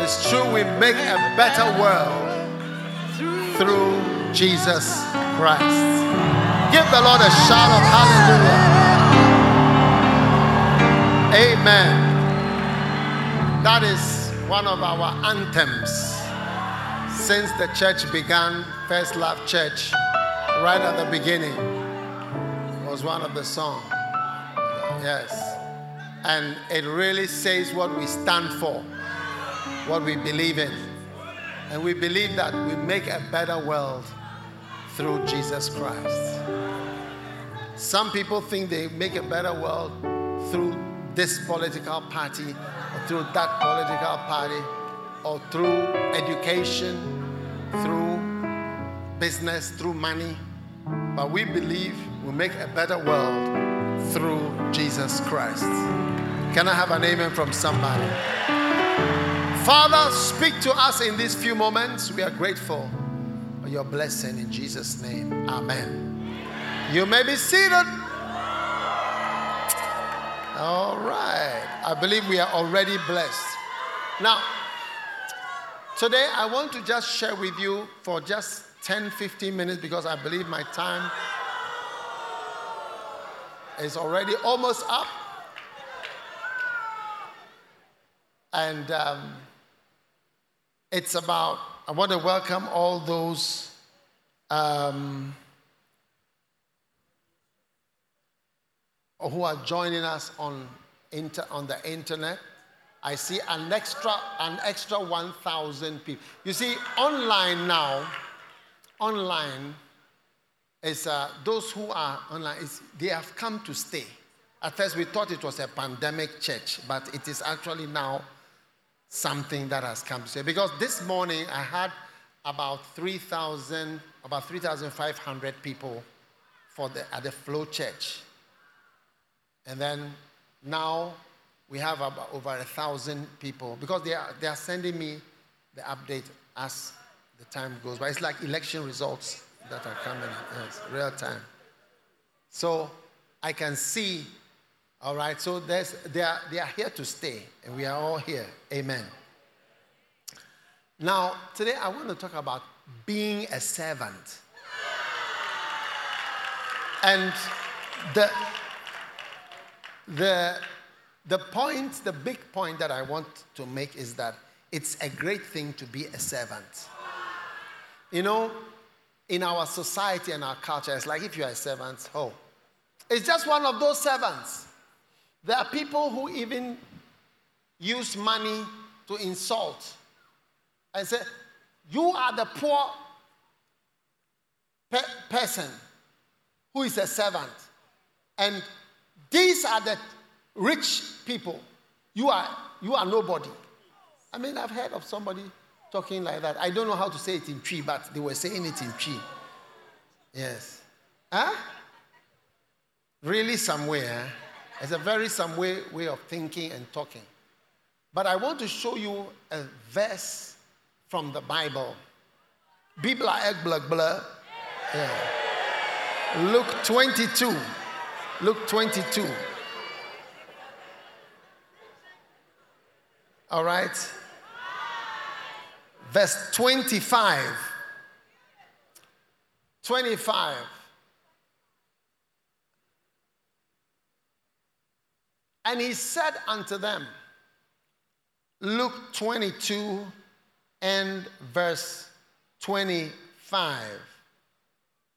It's true, we make a better world through Jesus Christ. Give the Lord a shout of hallelujah. Amen. That is one of our anthems since the church began, First Love Church, right at the beginning, was one of the songs. Yes. And it really says what we stand for, what we believe in. And we believe that we make a better world through Jesus Christ. Some people think they make a better world through this political party or through that political party or through education, through business, through money. But we believe we make a better world through Jesus Christ. Can I have an amen from somebody? Father, speak to us in these few moments. We are grateful for your blessing in Jesus' name. Amen. You may be seated. All right. I believe we are already blessed. Now, today I want to just share with you for just 10 15 minutes because I believe my time is already almost up. And um, it's about, I want to welcome all those. Um, who are joining us on, inter, on the internet. I see an extra, an extra 1,000 people. You see, online now, online is uh, those who are online, they have come to stay. At first, we thought it was a pandemic church, but it is actually now something that has come to stay. Because this morning, I had about 3,000, about 3,500 people for the, at the Flow Church. And then now we have about over a thousand people because they are, they are sending me the update as the time goes by. It's like election results that are coming, yes, real time. So I can see, all right, so there's, they, are, they are here to stay, and we are all here. Amen. Now, today I want to talk about being a servant. And the, the, the point, the big point that I want to make is that it's a great thing to be a servant. You know, in our society and our culture, it's like if you're a servant, oh, it's just one of those servants. There are people who even use money to insult and say, You are the poor pe- person who is a servant. And these are the rich people. You are, you are nobody. I mean, I've heard of somebody talking like that. I don't know how to say it in Twi, but they were saying it in Twi. Yes. Huh? Really somewhere. It's a very some way, way of thinking and talking. But I want to show you a verse from the Bible. Bibla ek blag blah. Yeah. Luke 22. Luke 22. All right. Verse 25. 25. And he said unto them, Luke 22 and verse 25.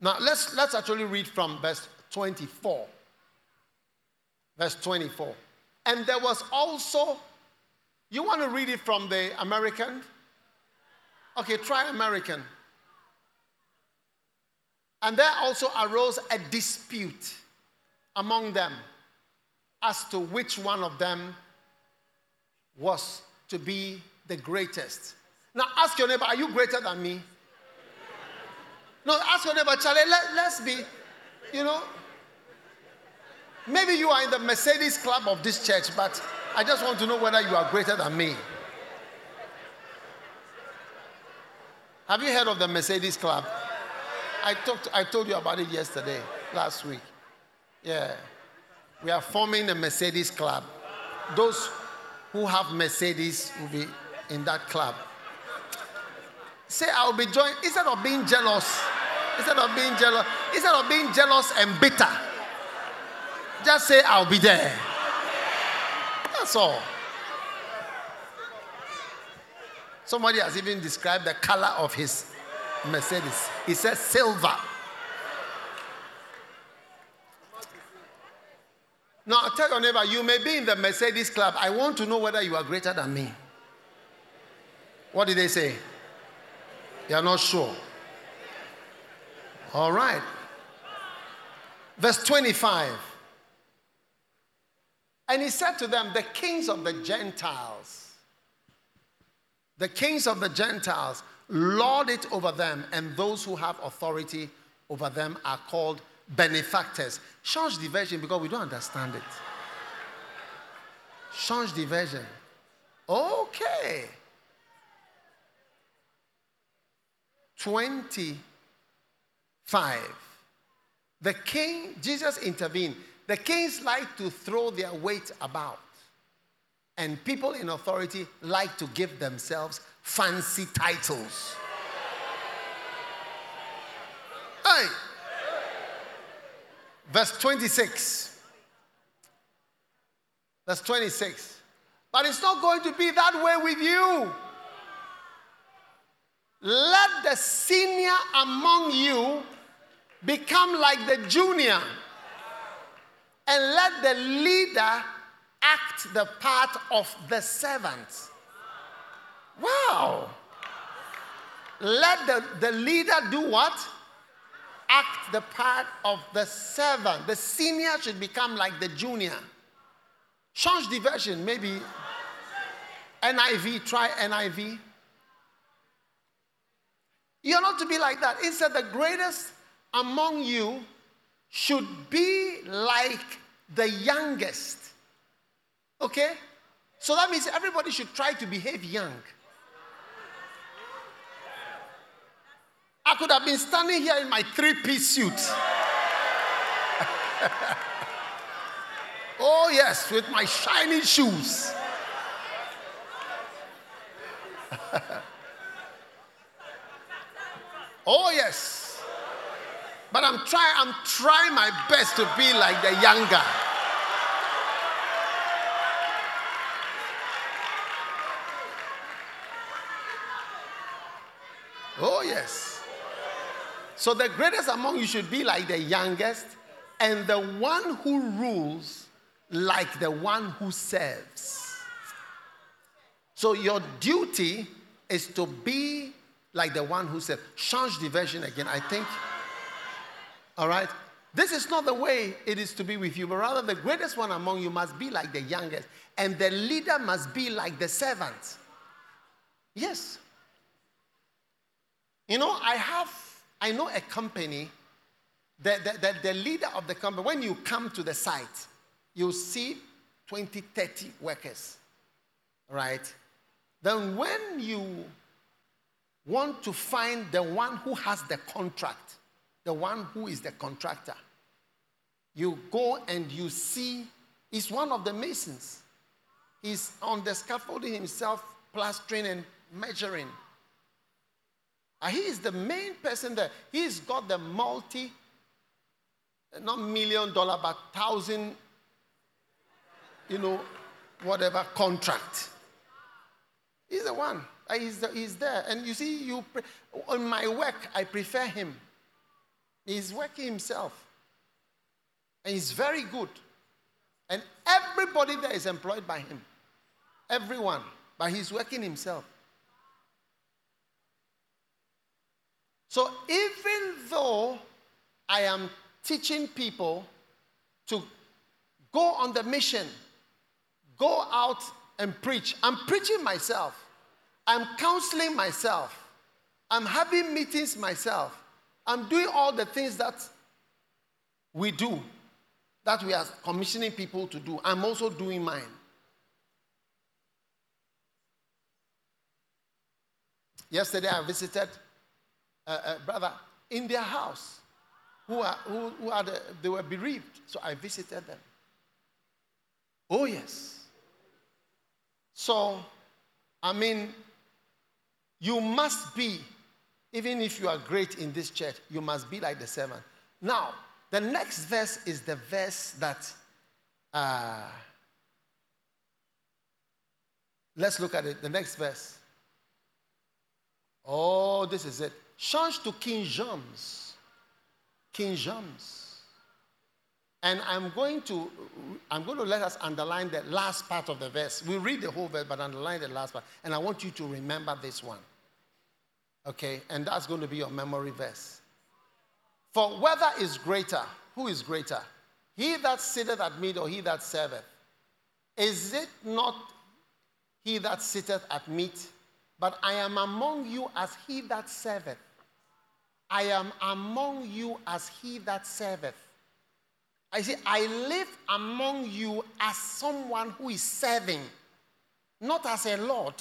Now let's, let's actually read from verse 24. Verse 24. And there was also, you want to read it from the American? Okay, try American. And there also arose a dispute among them as to which one of them was to be the greatest. Now ask your neighbor, are you greater than me? No, ask your neighbor, Charlie, let, let's be, you know. Maybe you are in the Mercedes club of this church, but I just want to know whether you are greater than me. Have you heard of the Mercedes club? I talked I told you about it yesterday, last week. Yeah. We are forming the Mercedes club. Those who have Mercedes will be in that club. Say, I'll be joined instead of being jealous, instead of being jealous, instead of being jealous and bitter. Just say, I'll be there. That's all. Somebody has even described the color of his Mercedes. He says silver. Now, tell your neighbor, you may be in the Mercedes club. I want to know whether you are greater than me. What did they say? You are not sure. All right. Verse 25. And he said to them, The kings of the Gentiles, the kings of the Gentiles lord it over them, and those who have authority over them are called benefactors. Change the version because we don't understand it. Change the version. Okay. 25. The king, Jesus intervened. The kings like to throw their weight about, and people in authority like to give themselves fancy titles. Hey! Verse 26. Verse 26. But it's not going to be that way with you. Let the senior among you become like the junior, and let the leader the part of the servant. Wow. Let the, the leader do what? Act the part of the servant. The senior should become like the junior. Change the version, maybe NIV, try NIV. You're not to be like that. Instead, the greatest among you should be like the youngest. Okay? So that means everybody should try to behave young. I could have been standing here in my three piece suit. oh, yes, with my shiny shoes. oh, yes. But I'm trying, I'm trying my best to be like the younger. Oh, yes. So the greatest among you should be like the youngest, and the one who rules like the one who serves. So your duty is to be like the one who serves. Change the version again, I think. All right? This is not the way it is to be with you, but rather the greatest one among you must be like the youngest, and the leader must be like the servant. Yes. You know, I have I know a company, the, the, the, the leader of the company, when you come to the site, you see 20, 30 workers, right? Then when you want to find the one who has the contract, the one who is the contractor, you go and you see, he's one of the masons. He's on the scaffolding himself, plastering and measuring. And he is the main person there. He's got the multi, eh, not million dollar, but thousand, you know, whatever contract. He's the one. Eh, he's, the, he's there. And you see, you pre- on my work, I prefer him. He's working himself. And he's very good. And everybody there is employed by him. Everyone. But he's working himself. So even though I am teaching people to go on the mission, go out and preach, I'm preaching myself. I'm counseling myself. I'm having meetings myself. I'm doing all the things that we do. that we are commissioning people to do. I'm also doing mine. Yesterday, I visited a, a brother in their house who are, who, who are the, they were bereaved. So I visited them. Oh, yes. So, I mean, you must be, even if you are great in this church, you must be like the servant. Now, the next verse is the verse that, uh, let's look at it. The next verse. Oh, this is it. Change to King James. King James. And I'm going to I'm going to let us underline the last part of the verse. We read the whole verse, but underline the last part. And I want you to remember this one. Okay? And that's going to be your memory verse. For whether is greater, who is greater? He that sitteth at meat or he that serveth? Is it not he that sitteth at meat? But I am among you as he that serveth. I am among you as he that serveth. I say, I live among you as someone who is serving, not as a Lord.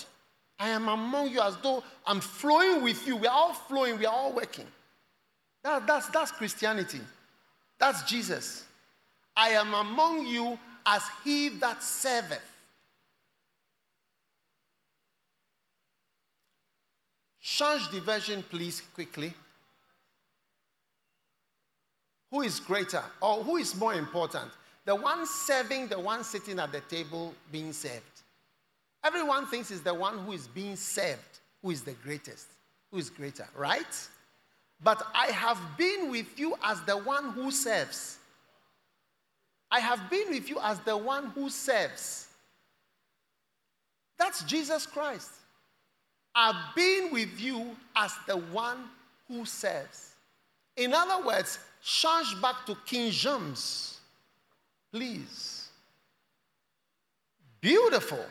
I am among you as though I'm flowing with you. We're all flowing, we're all working. That, that's, that's Christianity. That's Jesus. I am among you as he that serveth. Change the version, please, quickly. Who is greater or who is more important? The one serving, the one sitting at the table being served. Everyone thinks it's the one who is being served who is the greatest, who is greater, right? But I have been with you as the one who serves. I have been with you as the one who serves. That's Jesus Christ. I've been with you as the one who serves. In other words, change back to King James, please. Beautiful.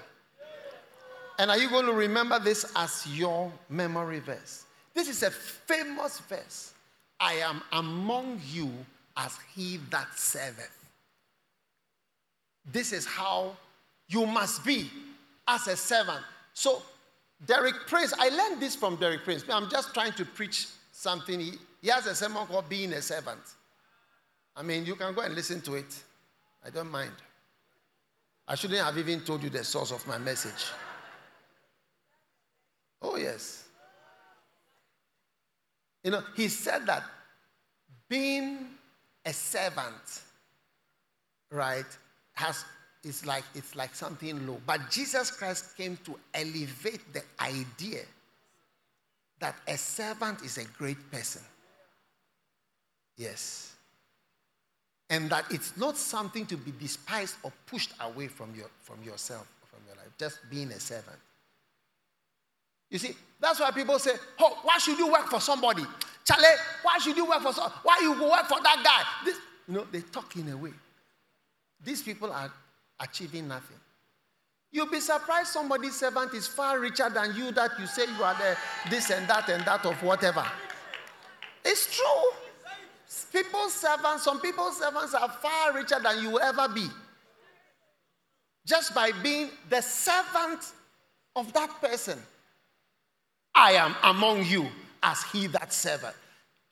And are you going to remember this as your memory verse? This is a famous verse. I am among you as he that serveth. This is how you must be as a servant. So, Derek Prince, I learned this from Derek Prince. I'm just trying to preach something he, he has a sermon called Being a Servant. I mean, you can go and listen to it. I don't mind. I shouldn't have even told you the source of my message. Oh, yes. You know, he said that being a servant, right, has it's like it's like something low. But Jesus Christ came to elevate the idea that a servant is a great person. Yes. And that it's not something to be despised or pushed away from, your, from yourself, from your life, just being a servant. You see, that's why people say, Oh, why should you work for somebody? Charlie, why should you work for somebody? Why you work for that guy? This, you know, they talk in a way. These people are achieving nothing. You'll be surprised somebody's servant is far richer than you that you say you are the this and that and that of whatever. It's true. People's servants, some people's servants are far richer than you will ever be. Just by being the servant of that person. I am among you as he that serveth.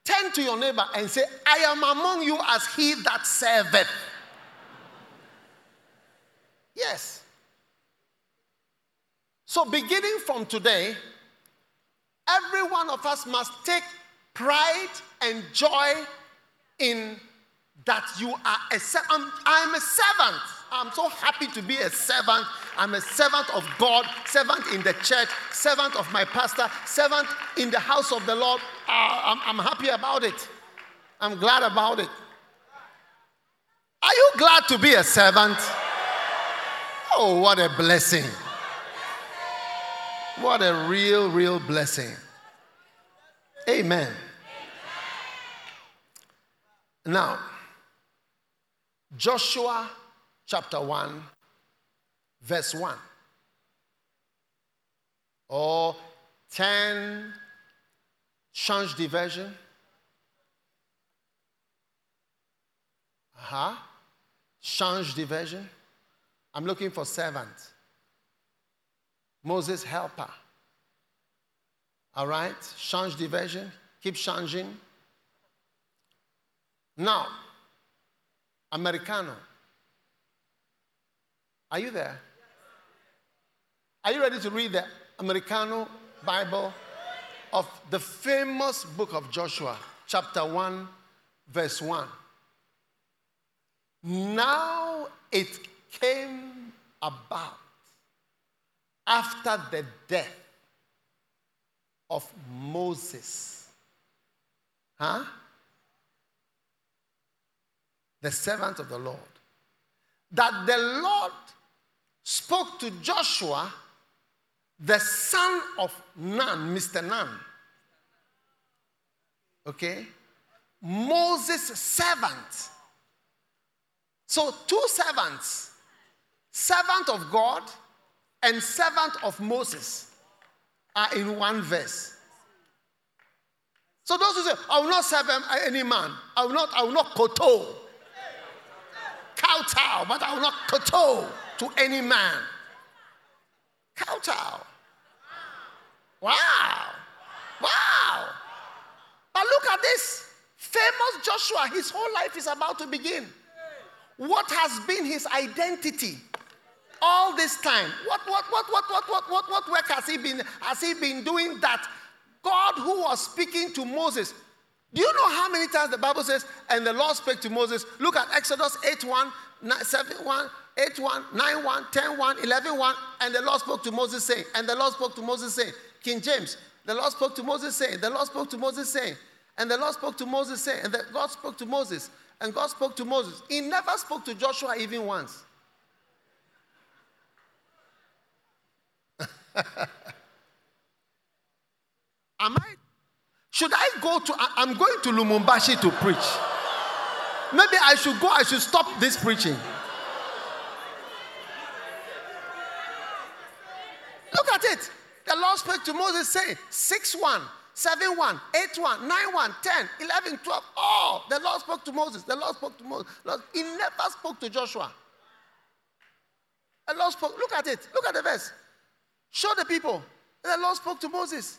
Turn to your neighbor and say, I am among you as he that serveth. Yes. So, beginning from today, every one of us must take pride and joy in that you are a servant. I'm a servant. I'm so happy to be a servant. I'm a servant of God, servant in the church, servant of my pastor, servant in the house of the Lord. Uh, I'm, I'm happy about it. I'm glad about it. Are you glad to be a servant? Oh, what a blessing. What a real, real blessing. Amen. Now, Joshua chapter 1, verse 1. Or 10, change the version. Uh huh. Change the version. I'm looking for servant. Moses helper. All right? Change the version. Keep changing. Now, Americano. Are you there? Are you ready to read the Americano Bible of the famous book of Joshua, chapter 1, verse 1? Now it came about after the death of Moses. Huh? The servant of the Lord. That the Lord spoke to Joshua, the son of Nun, Mr. Nun. Okay? Moses' servant. So, two servants servant of God and servant of Moses are in one verse. So those who say, I will not serve any man, I will not, I will not koto, kowtow, but I will not kowtow to any man. Kowtow. Wow. Wow. But look at this. Famous Joshua, his whole life is about to begin. What has been his identity all this time? What, what, what, what, what, what, what, what work has he been, has he been doing that God who was speaking to Moses do you know how many times the Bible says, and the Lord spoke to Moses? Look at Exodus 8 1, 7 1, 8 1, 9 1, 10 1, 11 1, and the Lord spoke to Moses saying, and the Lord spoke to Moses saying, King James, the Lord spoke to Moses saying, the Lord spoke to Moses saying, and the Lord spoke to Moses saying, and the God spoke to Moses, and God spoke to Moses. He never spoke to Joshua even once. Am I? Should I go to? I'm going to Lubumbashi to preach. Maybe I should go, I should stop this preaching. Look at it. The Lord spoke to Moses saying, 6 1, 7 1, 8 1, 9 1, 10, 11, 12. Oh, the Lord spoke to Moses. The Lord spoke to Moses. Lord, he never spoke to Joshua. The Lord spoke. Look at it. Look at the verse. Show the people. The Lord spoke to Moses.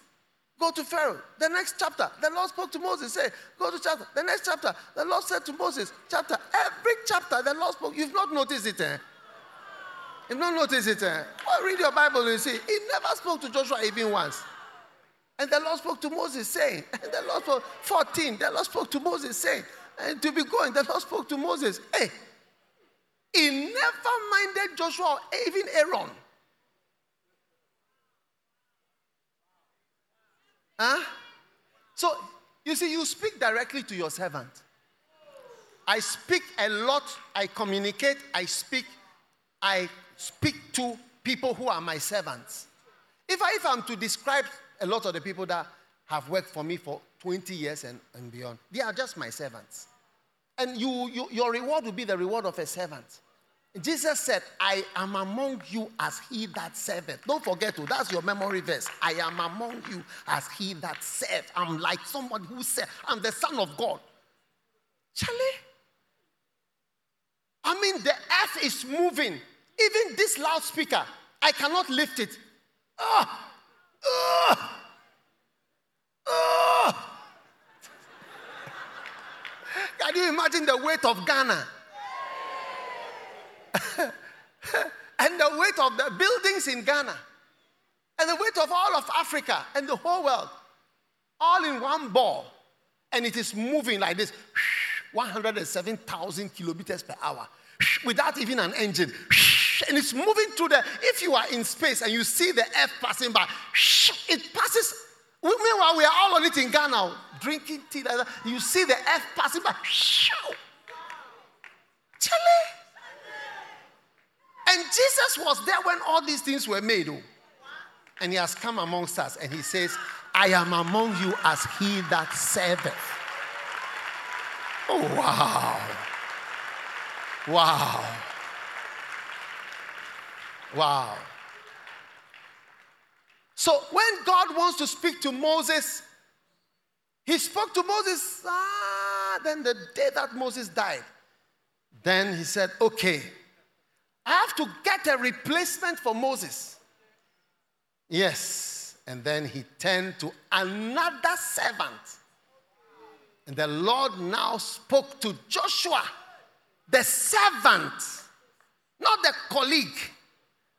Go to Pharaoh. The next chapter, the Lord spoke to Moses. Say, go to chapter. The next chapter, the Lord said to Moses, chapter. Every chapter, the Lord spoke. You've not noticed it, eh? You've not noticed it, eh? Well, read your Bible and you see. He never spoke to Joshua even once. And the Lord spoke to Moses, saying, and the Lord spoke, 14, the Lord spoke to Moses, saying, and to be going, the Lord spoke to Moses. Hey, he never minded Joshua, or even Aaron. Huh? So, you see, you speak directly to your servant. I speak a lot, I communicate, I speak, I speak to people who are my servants. If, I, if I'm to describe a lot of the people that have worked for me for 20 years and, and beyond, they are just my servants. And you, you, your reward will be the reward of a servant. Jesus said, I am among you as he that serveth. Don't forget to, that's your memory verse. I am among you as he that serveth. I'm like someone who said, I'm the son of God. Charlie? I mean, the earth is moving. Even this loudspeaker, I cannot lift it. Ah! Ah! Ah! Can you imagine the weight of Ghana? and the weight of the buildings in Ghana, and the weight of all of Africa and the whole world, all in one ball. And it is moving like this 107,000 kilometers per hour without even an engine. And it's moving through the, if you are in space and you see the earth passing by, it passes. Meanwhile, we are all on it in Ghana, drinking tea. You see the earth passing by. Chile. And Jesus was there when all these things were made. Oh. And he has come amongst us and he says, I am among you as he that serveth. Oh, wow. Wow. Wow. So when God wants to speak to Moses, he spoke to Moses, ah, then the day that Moses died, Then he said, Okay, I have to get a replacement for Moses. Yes. And then he turned to another servant. And the Lord now spoke to Joshua, the servant, not the colleague,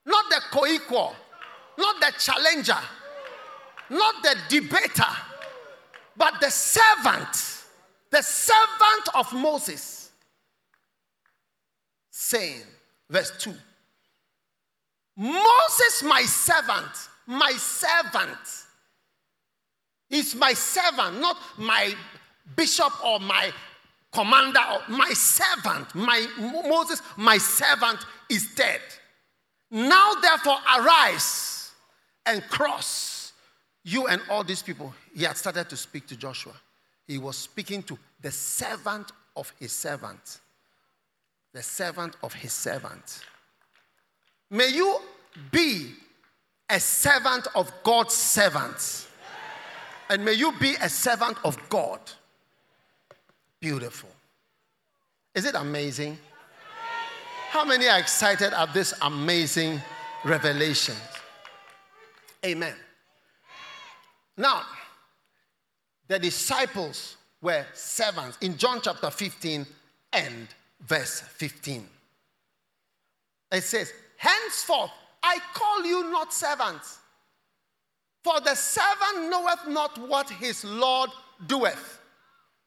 not the co equal, not the challenger, not the debater, but the servant, the servant of Moses, saying, verse 2 Moses, my servant, my servant, is my servant, not my bishop or my commander or my servant. My Moses, my servant, is dead. Now, therefore, arise and cross you and all these people. He had started to speak to Joshua. He was speaking to the servant of his servant. The servant of his servant. May you be a servant of God's servants. And may you be a servant of God. Beautiful. Is it amazing? How many are excited at this amazing revelation? Amen. Now, the disciples were servants in John chapter 15 and verse 15. It says, Henceforth, I call you not servants, for the servant knoweth not what his Lord doeth.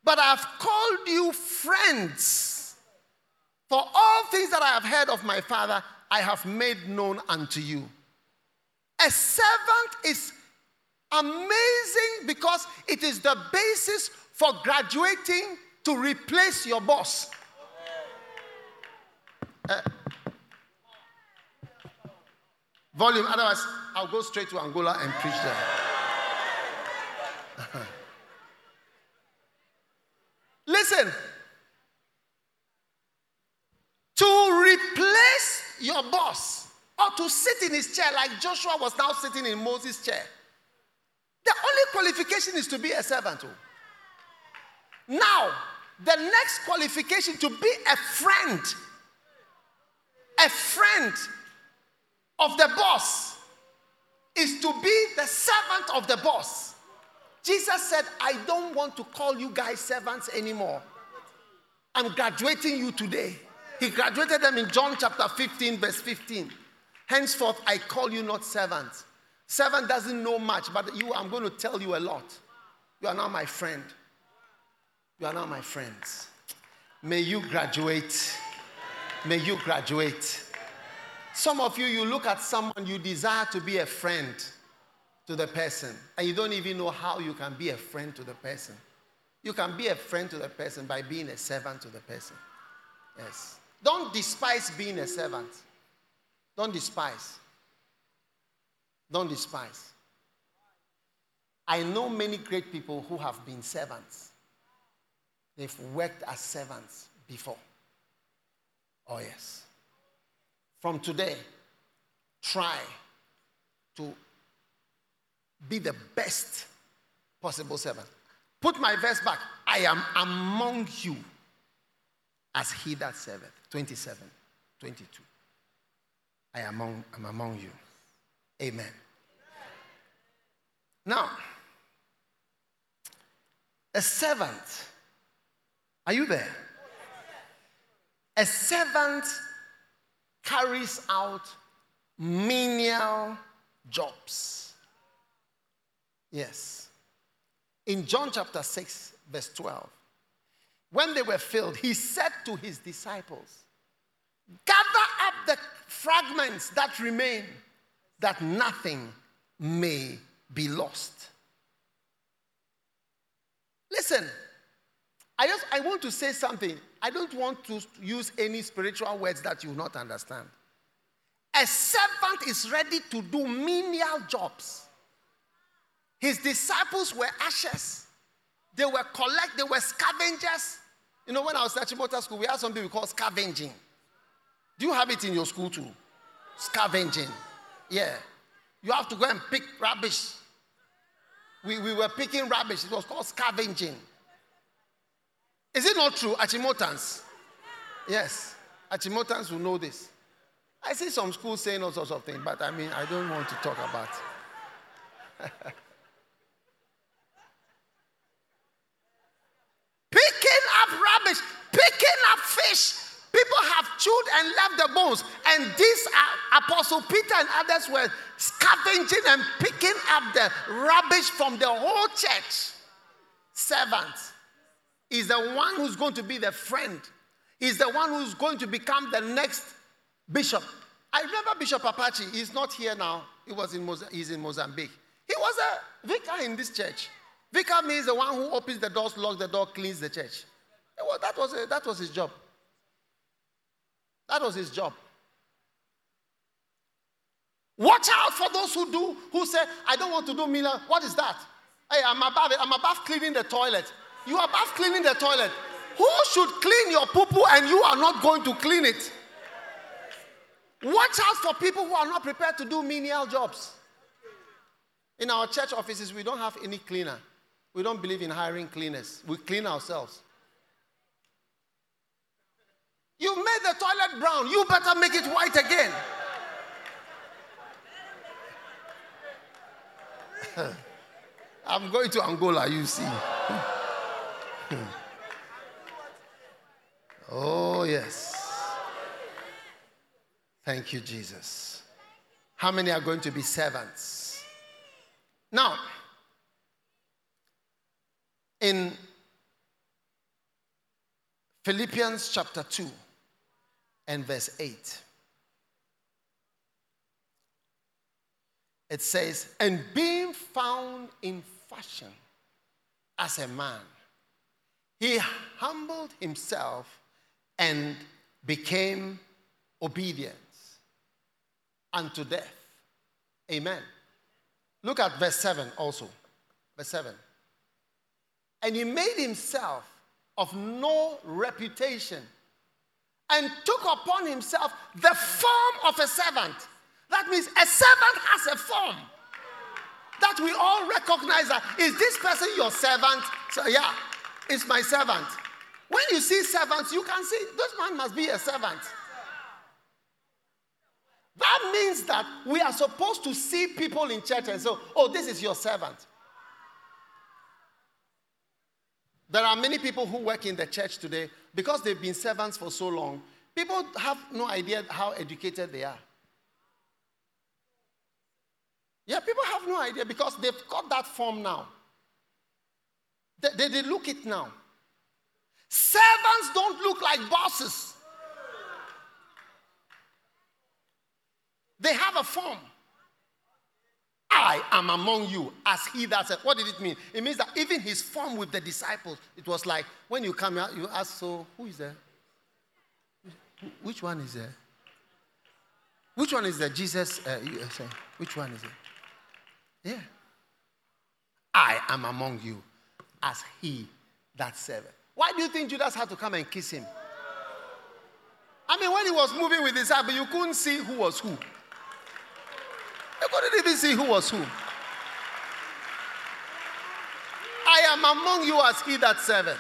But I have called you friends. For all things that I have heard of my Father, I have made known unto you. A servant is amazing because it is the basis for graduating to replace your boss. Uh, volume, otherwise, I'll go straight to Angola and preach there. Listen, to replace your boss or to sit in his chair like Joshua was now sitting in Moses' chair, the only qualification is to be a servant. oh. Now, the next qualification to be a friend, a friend of the boss, is to be the servant of the boss. Jesus said, I don't want to call you guys servants anymore. I'm graduating you today. He graduated them in John chapter 15, verse 15. Henceforth, I call you not servants. Servant doesn't know much, but you, I'm going to tell you a lot. You are now my friend. You are now my friends. May you graduate. May you graduate. Some of you, you look at someone, you desire to be a friend to the person, and you don't even know how you can be a friend to the person. You can be a friend to the person by being a servant to the person. Yes. Don't despise being a servant. Don't despise. Don't despise. I know many great people who have been servants. They've worked as servants before. Oh, yes. From today, try to be the best possible servant. Put my verse back. I am among you as he that serveth. 27, 22. I am among, I'm among you. Amen. Now, a servant. Are you there? A servant carries out menial jobs. Yes. In John chapter 6, verse 12, when they were filled, he said to his disciples, Gather up the fragments that remain, that nothing may be lost. Listen, I just I want to say something. I don't want to use any spiritual words that you will not understand. A servant is ready to do menial jobs. His disciples were ashes. They were collect, they were scavengers. You know, when I was at Achimota school, we had something we call scavenging. Do you have it in your school too? Scavenging. Yeah. You have to go and pick rubbish. We, we were picking rubbish. It was called scavenging. Is it not true, Achimotans? Yes. Achimotans will know this. I see some schools saying all sorts of things, but I mean, I don't want to talk about. picking up rubbish, picking up fish. People have chewed and left the bones. And these are Apostle Peter and others were scavenging and picking up the rubbish from the whole church. Servant is the one who's going to be the friend. is the one who's going to become the next bishop. I remember Bishop Apache. He's not here now. He was in Moza- he's in Mozambique. He was a vicar in this church. Vicar means the one who opens the doors, locks the door, cleans the church. Well, that, was a, that was his job. That was his job. Watch out for those who do, who say, I don't want to do Mila. What is that? Hey, I'm above it. I'm above cleaning the toilet. You are above cleaning the toilet. Who should clean your poo and you are not going to clean it? Watch out for people who are not prepared to do menial jobs. In our church offices, we don't have any cleaner. We don't believe in hiring cleaners. We clean ourselves. You made the toilet brown. You better make it white again. I'm going to Angola, you see. Mm. oh, yes. Thank you, Jesus. How many are going to be servants? Now, in Philippians chapter 2 and verse 8, it says, And being found in fashion as a man, he humbled himself and became obedient unto death. Amen. Look at verse 7 also. Verse 7. And he made himself of no reputation and took upon himself the form of a servant. That means a servant has a form that we all recognize that is this person your servant? So yeah, it's my servant. When you see servants, you can see this man must be a servant. That means that we are supposed to see people in church and say, oh, this is your servant. There are many people who work in the church today because they've been servants for so long. People have no idea how educated they are. Yeah, people have no idea because they've got that form now. They, they, look it now. Servants don't look like bosses. They have a form. I am among you as he that said. What did it mean? It means that even his form with the disciples, it was like when you come out, you ask, So, who is there? Which one is there? Which one is there? Jesus, uh, uh, which one is it? Yeah. I am among you as he that serveth. Why do you think Judas had to come and kiss him? I mean, when he was moving with his but you couldn't see who was who. You couldn't even see who was who. I am among you as he that serveth.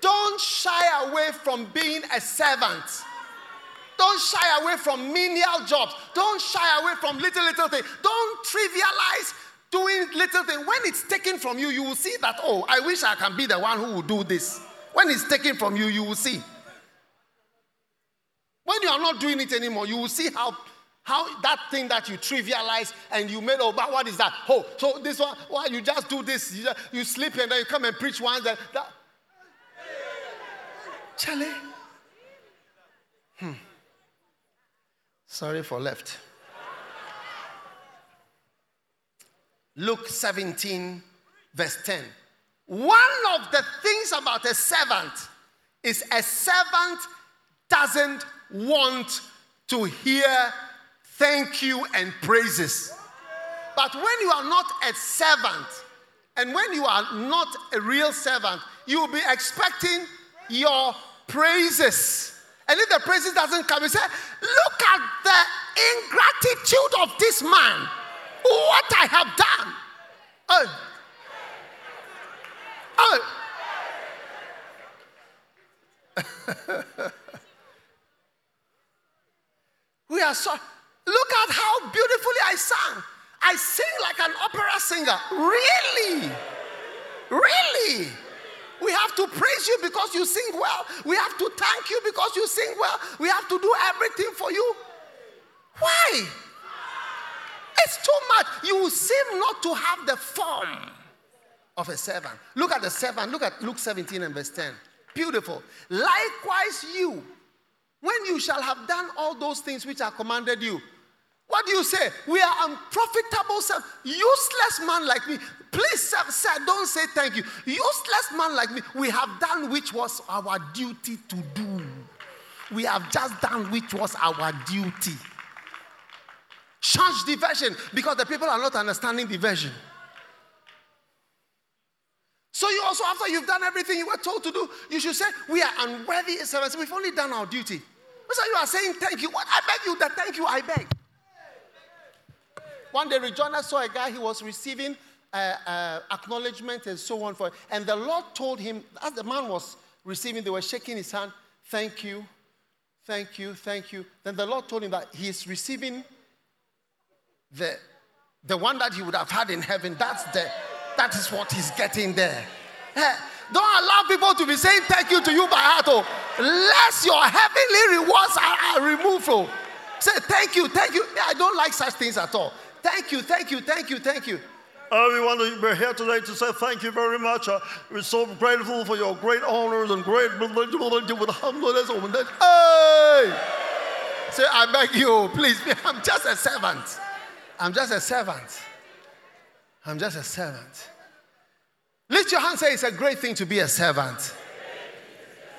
Don't shy away from being a servant. Don't shy away from menial jobs. Don't shy away from little, little things. Don't trivialize doing little things. When it's taken from you, you will see that, oh, I wish I can be the one who will do this. When it's taken from you, you will see. When you are not doing it anymore, you will see how how that thing that you trivialize and you made, oh, but what is that? Oh, so this one, why you just do this? You, just, you sleep and then you come and preach once. That, that. Charlie. Hmm. Sorry for left. Luke 17, verse 10. One of the things about a servant is a servant doesn't want to hear thank you and praises. But when you are not a servant, and when you are not a real servant, you will be expecting your praises. And if the praises doesn't come, he said, look at the ingratitude of this man. What I have done. Oh. Oh. we are so. Look at how beautifully I sang. I sing like an opera singer. Really? Really? We have to praise you because you sing well. We have to thank you because you sing well. We have to do everything for you. Why? It's too much. You seem not to have the form of a servant. Look at the servant. Look at Luke 17 and verse 10. Beautiful. Likewise, you, when you shall have done all those things which are commanded you, what do you say? We are unprofitable. Useless man like me. Please, sir, sir, don't say thank you. Useless man like me. We have done which was our duty to do. We have just done which was our duty. Change the version because the people are not understanding the version. So you also, after you've done everything you were told to do, you should say, We are unworthy servants. We've only done our duty. So you are saying thank you. What? I beg you that thank you, I beg. One day, Rejoinder saw a guy, he was receiving uh, uh, acknowledgement and so on. For, and the Lord told him, as the man was receiving, they were shaking his hand, thank you, thank you, thank you. Then the Lord told him that he's receiving the, the one that he would have had in heaven. That's the, that is what he's getting there. Eh, don't allow people to be saying thank you to you by heart, oh, lest your heavenly rewards are, are removed. Oh. Say thank you, thank you. I don't like such things at all. Thank you, thank you, thank you, thank you. Everyone, we're here today to say thank you very much. Uh, we're so grateful for your great honors and great. Hey! Say, I beg you, please, I'm just a servant. I'm just a servant. I'm just a servant. Lift your hand say it's a great thing to be a servant.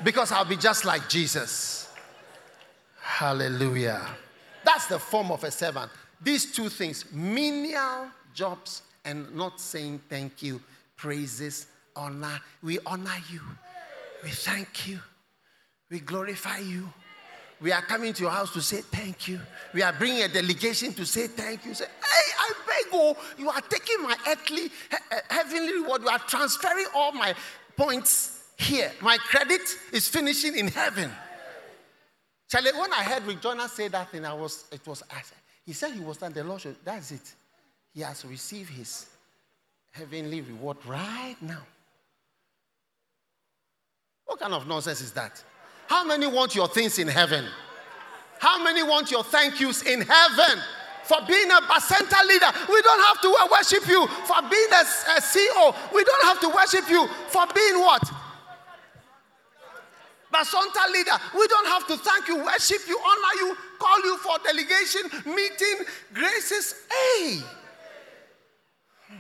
Because I'll be just like Jesus. Hallelujah. That's the form of a servant. These two things menial jobs and not saying thank you, praises, honor. We honor you. We thank you. We glorify you. We are coming to your house to say thank you. We are bringing a delegation to say thank you. Say, hey, I beg you, you are taking my earthly, he- heavenly reward. You are transferring all my points here. My credit is finishing in heaven. Charlie, when I heard Jonas say that thing, I was, it was, I he said he was done. The Lord, showed, that's it. He has received his heavenly reward right now. What kind of nonsense is that? How many want your things in heaven? How many want your thank yous in heaven? For being a Bacenta leader, we don't have to worship you. For being a, a CEO, we don't have to worship you. For being what? Bacenta leader, we don't have to thank you, worship you, honor you, call you for delegation, meeting, graces. Hey! Hmm.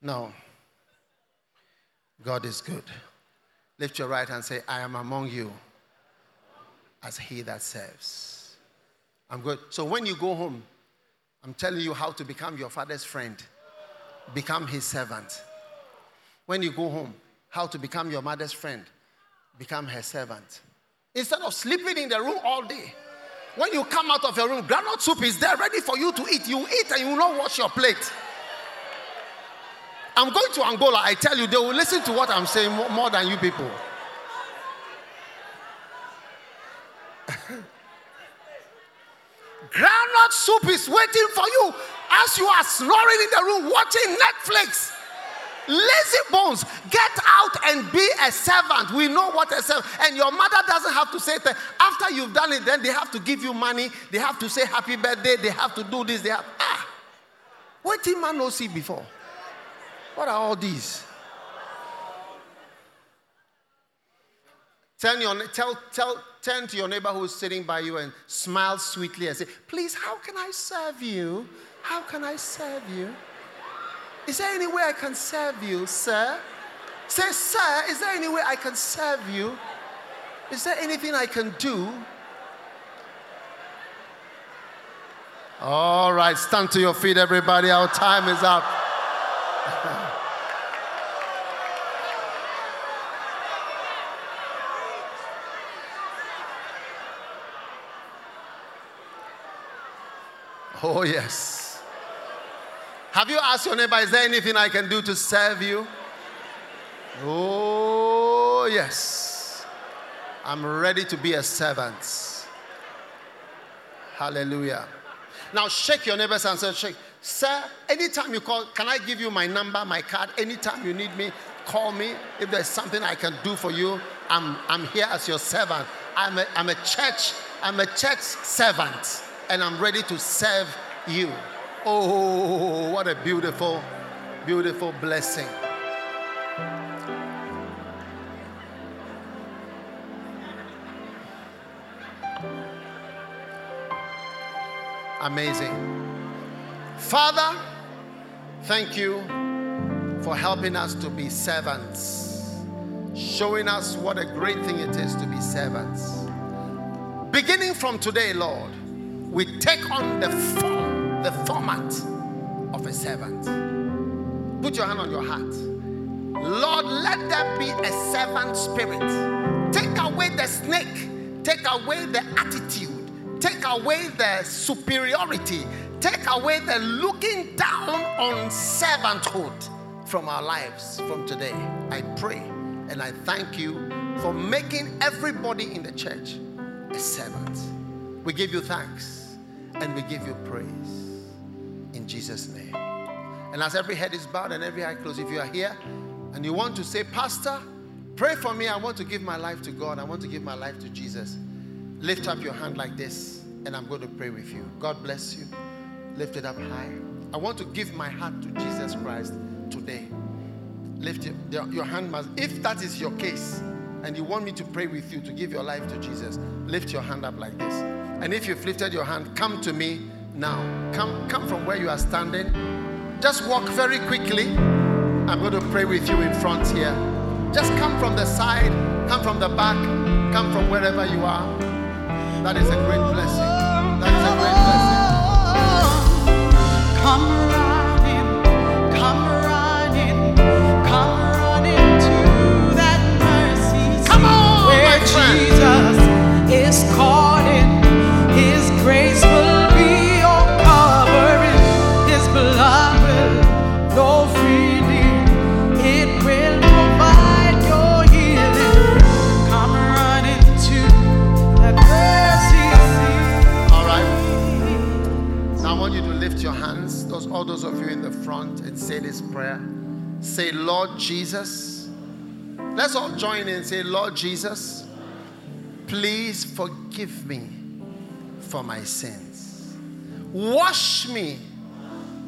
No. God is good. Lift your right hand and say, I am among you as he that serves. I'm good. So when you go home, I'm telling you how to become your father's friend, become his servant. When you go home, how to become your mother's friend, become her servant. Instead of sleeping in the room all day, when you come out of your room, groundnut soup is there ready for you to eat. You eat and you will not wash your plate. I'm going to Angola. I tell you, they will listen to what I'm saying more, than you people. Groundnut soup is waiting for you as you are snoring in the room watching Netflix. Lazy bones, get out and be a servant. We know what a servant. And your mother doesn't have to say that. After you've done it, then they have to give you money. They have to say happy birthday. They have to do this. They have ah. What did man not see before? What are all these? Tell your, tell, tell, turn to your neighbor who's sitting by you and smile sweetly and say, Please, how can I serve you? How can I serve you? Is there any way I can serve you, sir? Say, Sir, is there any way I can serve you? Is there anything I can do? All right, stand to your feet, everybody. Our time is up. Oh, yes. Have you asked your neighbor, is there anything I can do to serve you? Oh, yes. I'm ready to be a servant. Hallelujah. Now shake your neighbors and say, shake. Sir, anytime you call, can I give you my number, my card? Anytime you need me, call me. If there's something I can do for you, I'm, I'm here as your servant. I'm a, I'm a church, I'm a church servant, and I'm ready to serve you. Oh, what a beautiful, beautiful blessing. Amazing. Father, thank you for helping us to be servants, showing us what a great thing it is to be servants. Beginning from today, Lord, we take on the form, the format of a servant. Put your hand on your heart. Lord, let there be a servant spirit. Take away the snake, take away the attitude Take away the superiority. Take away the looking down on servanthood from our lives from today. I pray and I thank you for making everybody in the church a servant. We give you thanks and we give you praise Jesus' name. And as every head is bowed and every eye closed, if you are here and you want to say, Pastor, pray for me. I want to give my life to God. I want to give my life to Jesus. Lift up your hand like this, and I'm going to pray with you. God bless you. Lift it up high. I want to give my heart to Jesus Christ today. Lift your, your hand, must, if that is your case, and you want me to pray with you to give your life to Jesus, lift your hand up like this. And if you've lifted your hand, come to me now. Come, come from where you are standing. Just walk very quickly. I'm going to pray with you in front here. Just come from the side, come from the back, come from wherever you are. That is a great blessing. That is a great blessing. Come running, prayer. Say, Lord Jesus. Let's all join in say, Lord Jesus, please forgive me for my sins. Wash me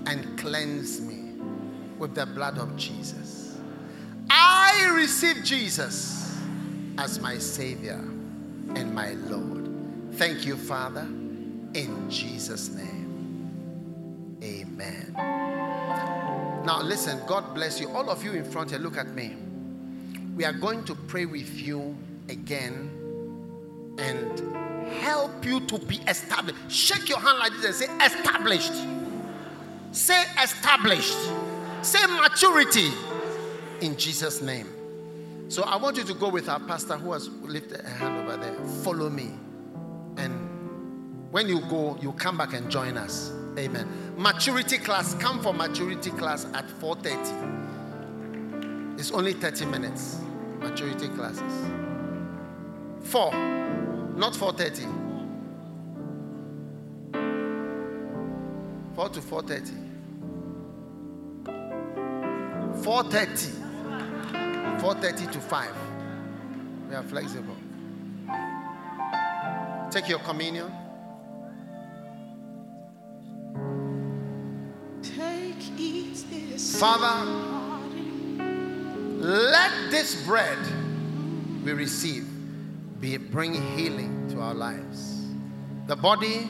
and cleanse me with the blood of Jesus. I receive Jesus as my Savior and my Lord. Thank you, Father, in Jesus' name. Amen. Now, listen, God bless you. All of you in front here, look at me. We are going to pray with you again and help you to be established. Shake your hand like this and say, established. Say, established. Say, maturity in Jesus' name. So I want you to go with our pastor who has lifted a hand over there. Follow me. And when you go, you come back and join us. Amen. Maturity class, come for maturity class at 4:30. It's only 30 minutes. Maturity classes. 4, not 4:30. 4 to 4:30. 4:30. 4:30 to 5. We are flexible. Take your communion. Father, let this bread we receive be bring healing to our lives. The body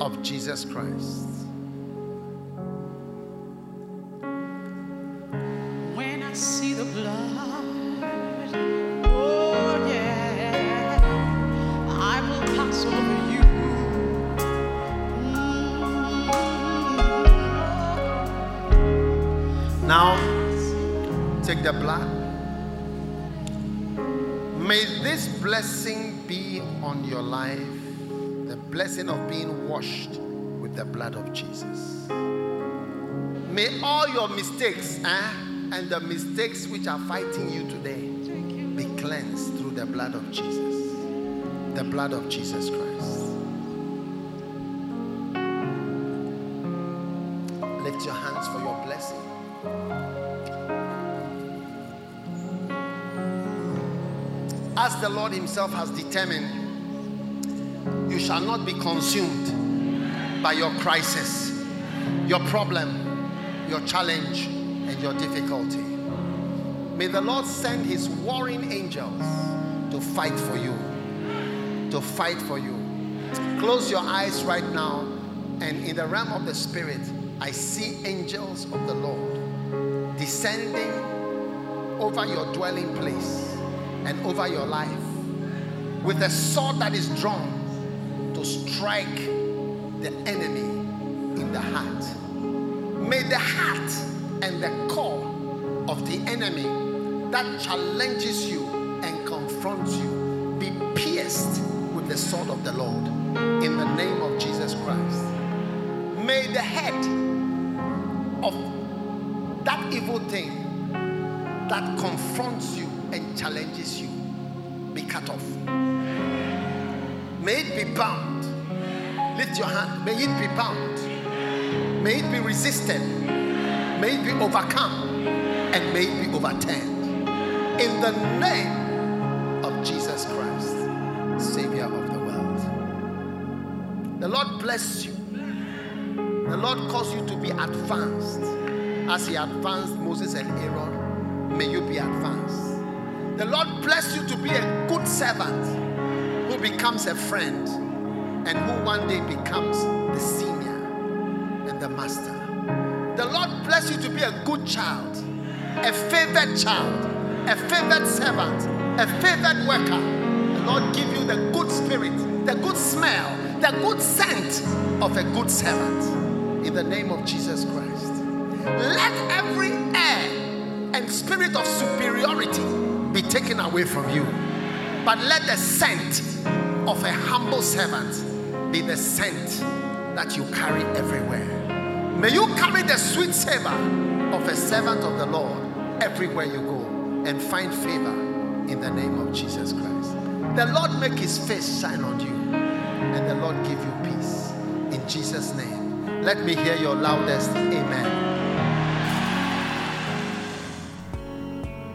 of Jesus Christ. When I see the blood, Now, take the blood. May this blessing be on your life the blessing of being washed with the blood of Jesus. May all your mistakes eh, and the mistakes which are fighting you today be cleansed cleansed through the blood of Jesus. The blood of Jesus Christ. As the Lord Himself has determined, you shall not be consumed by your crisis, your problem, your challenge, and your difficulty. May the Lord send His warring angels to fight for you. To fight for you. Close your eyes right now, and in the realm of the Spirit, I see angels of the Lord descending over your dwelling place and over your life with a sword that is drawn to strike the enemy in the heart. May the heart and the core of the enemy that challenges you and confronts you be pierced with the sword of the Lord in the name of Jesus Christ. May the head evil thing that confronts you and challenges you be cut off. May it be bound. Lift your hand. May it be bound. May it be resisted. May it be overcome. And may it be overturned. In the name of Jesus Christ, Savior of the world. The Lord bless you. The Lord cause you to be advanced. As He advanced Moses and Aaron, may you be advanced. The Lord bless you to be a good servant who becomes a friend and who one day becomes the senior and the master. The Lord bless you to be a good child, a favored child, a favored servant, a favored worker. The Lord give you the good spirit, the good smell, the good scent of a good servant in the name of Jesus Christ. Let every air and spirit of superiority be taken away from you. But let the scent of a humble servant be the scent that you carry everywhere. May you carry the sweet savor of a servant of the Lord everywhere you go and find favor in the name of Jesus Christ. The Lord make his face shine on you and the Lord give you peace. In Jesus' name. Let me hear your loudest amen.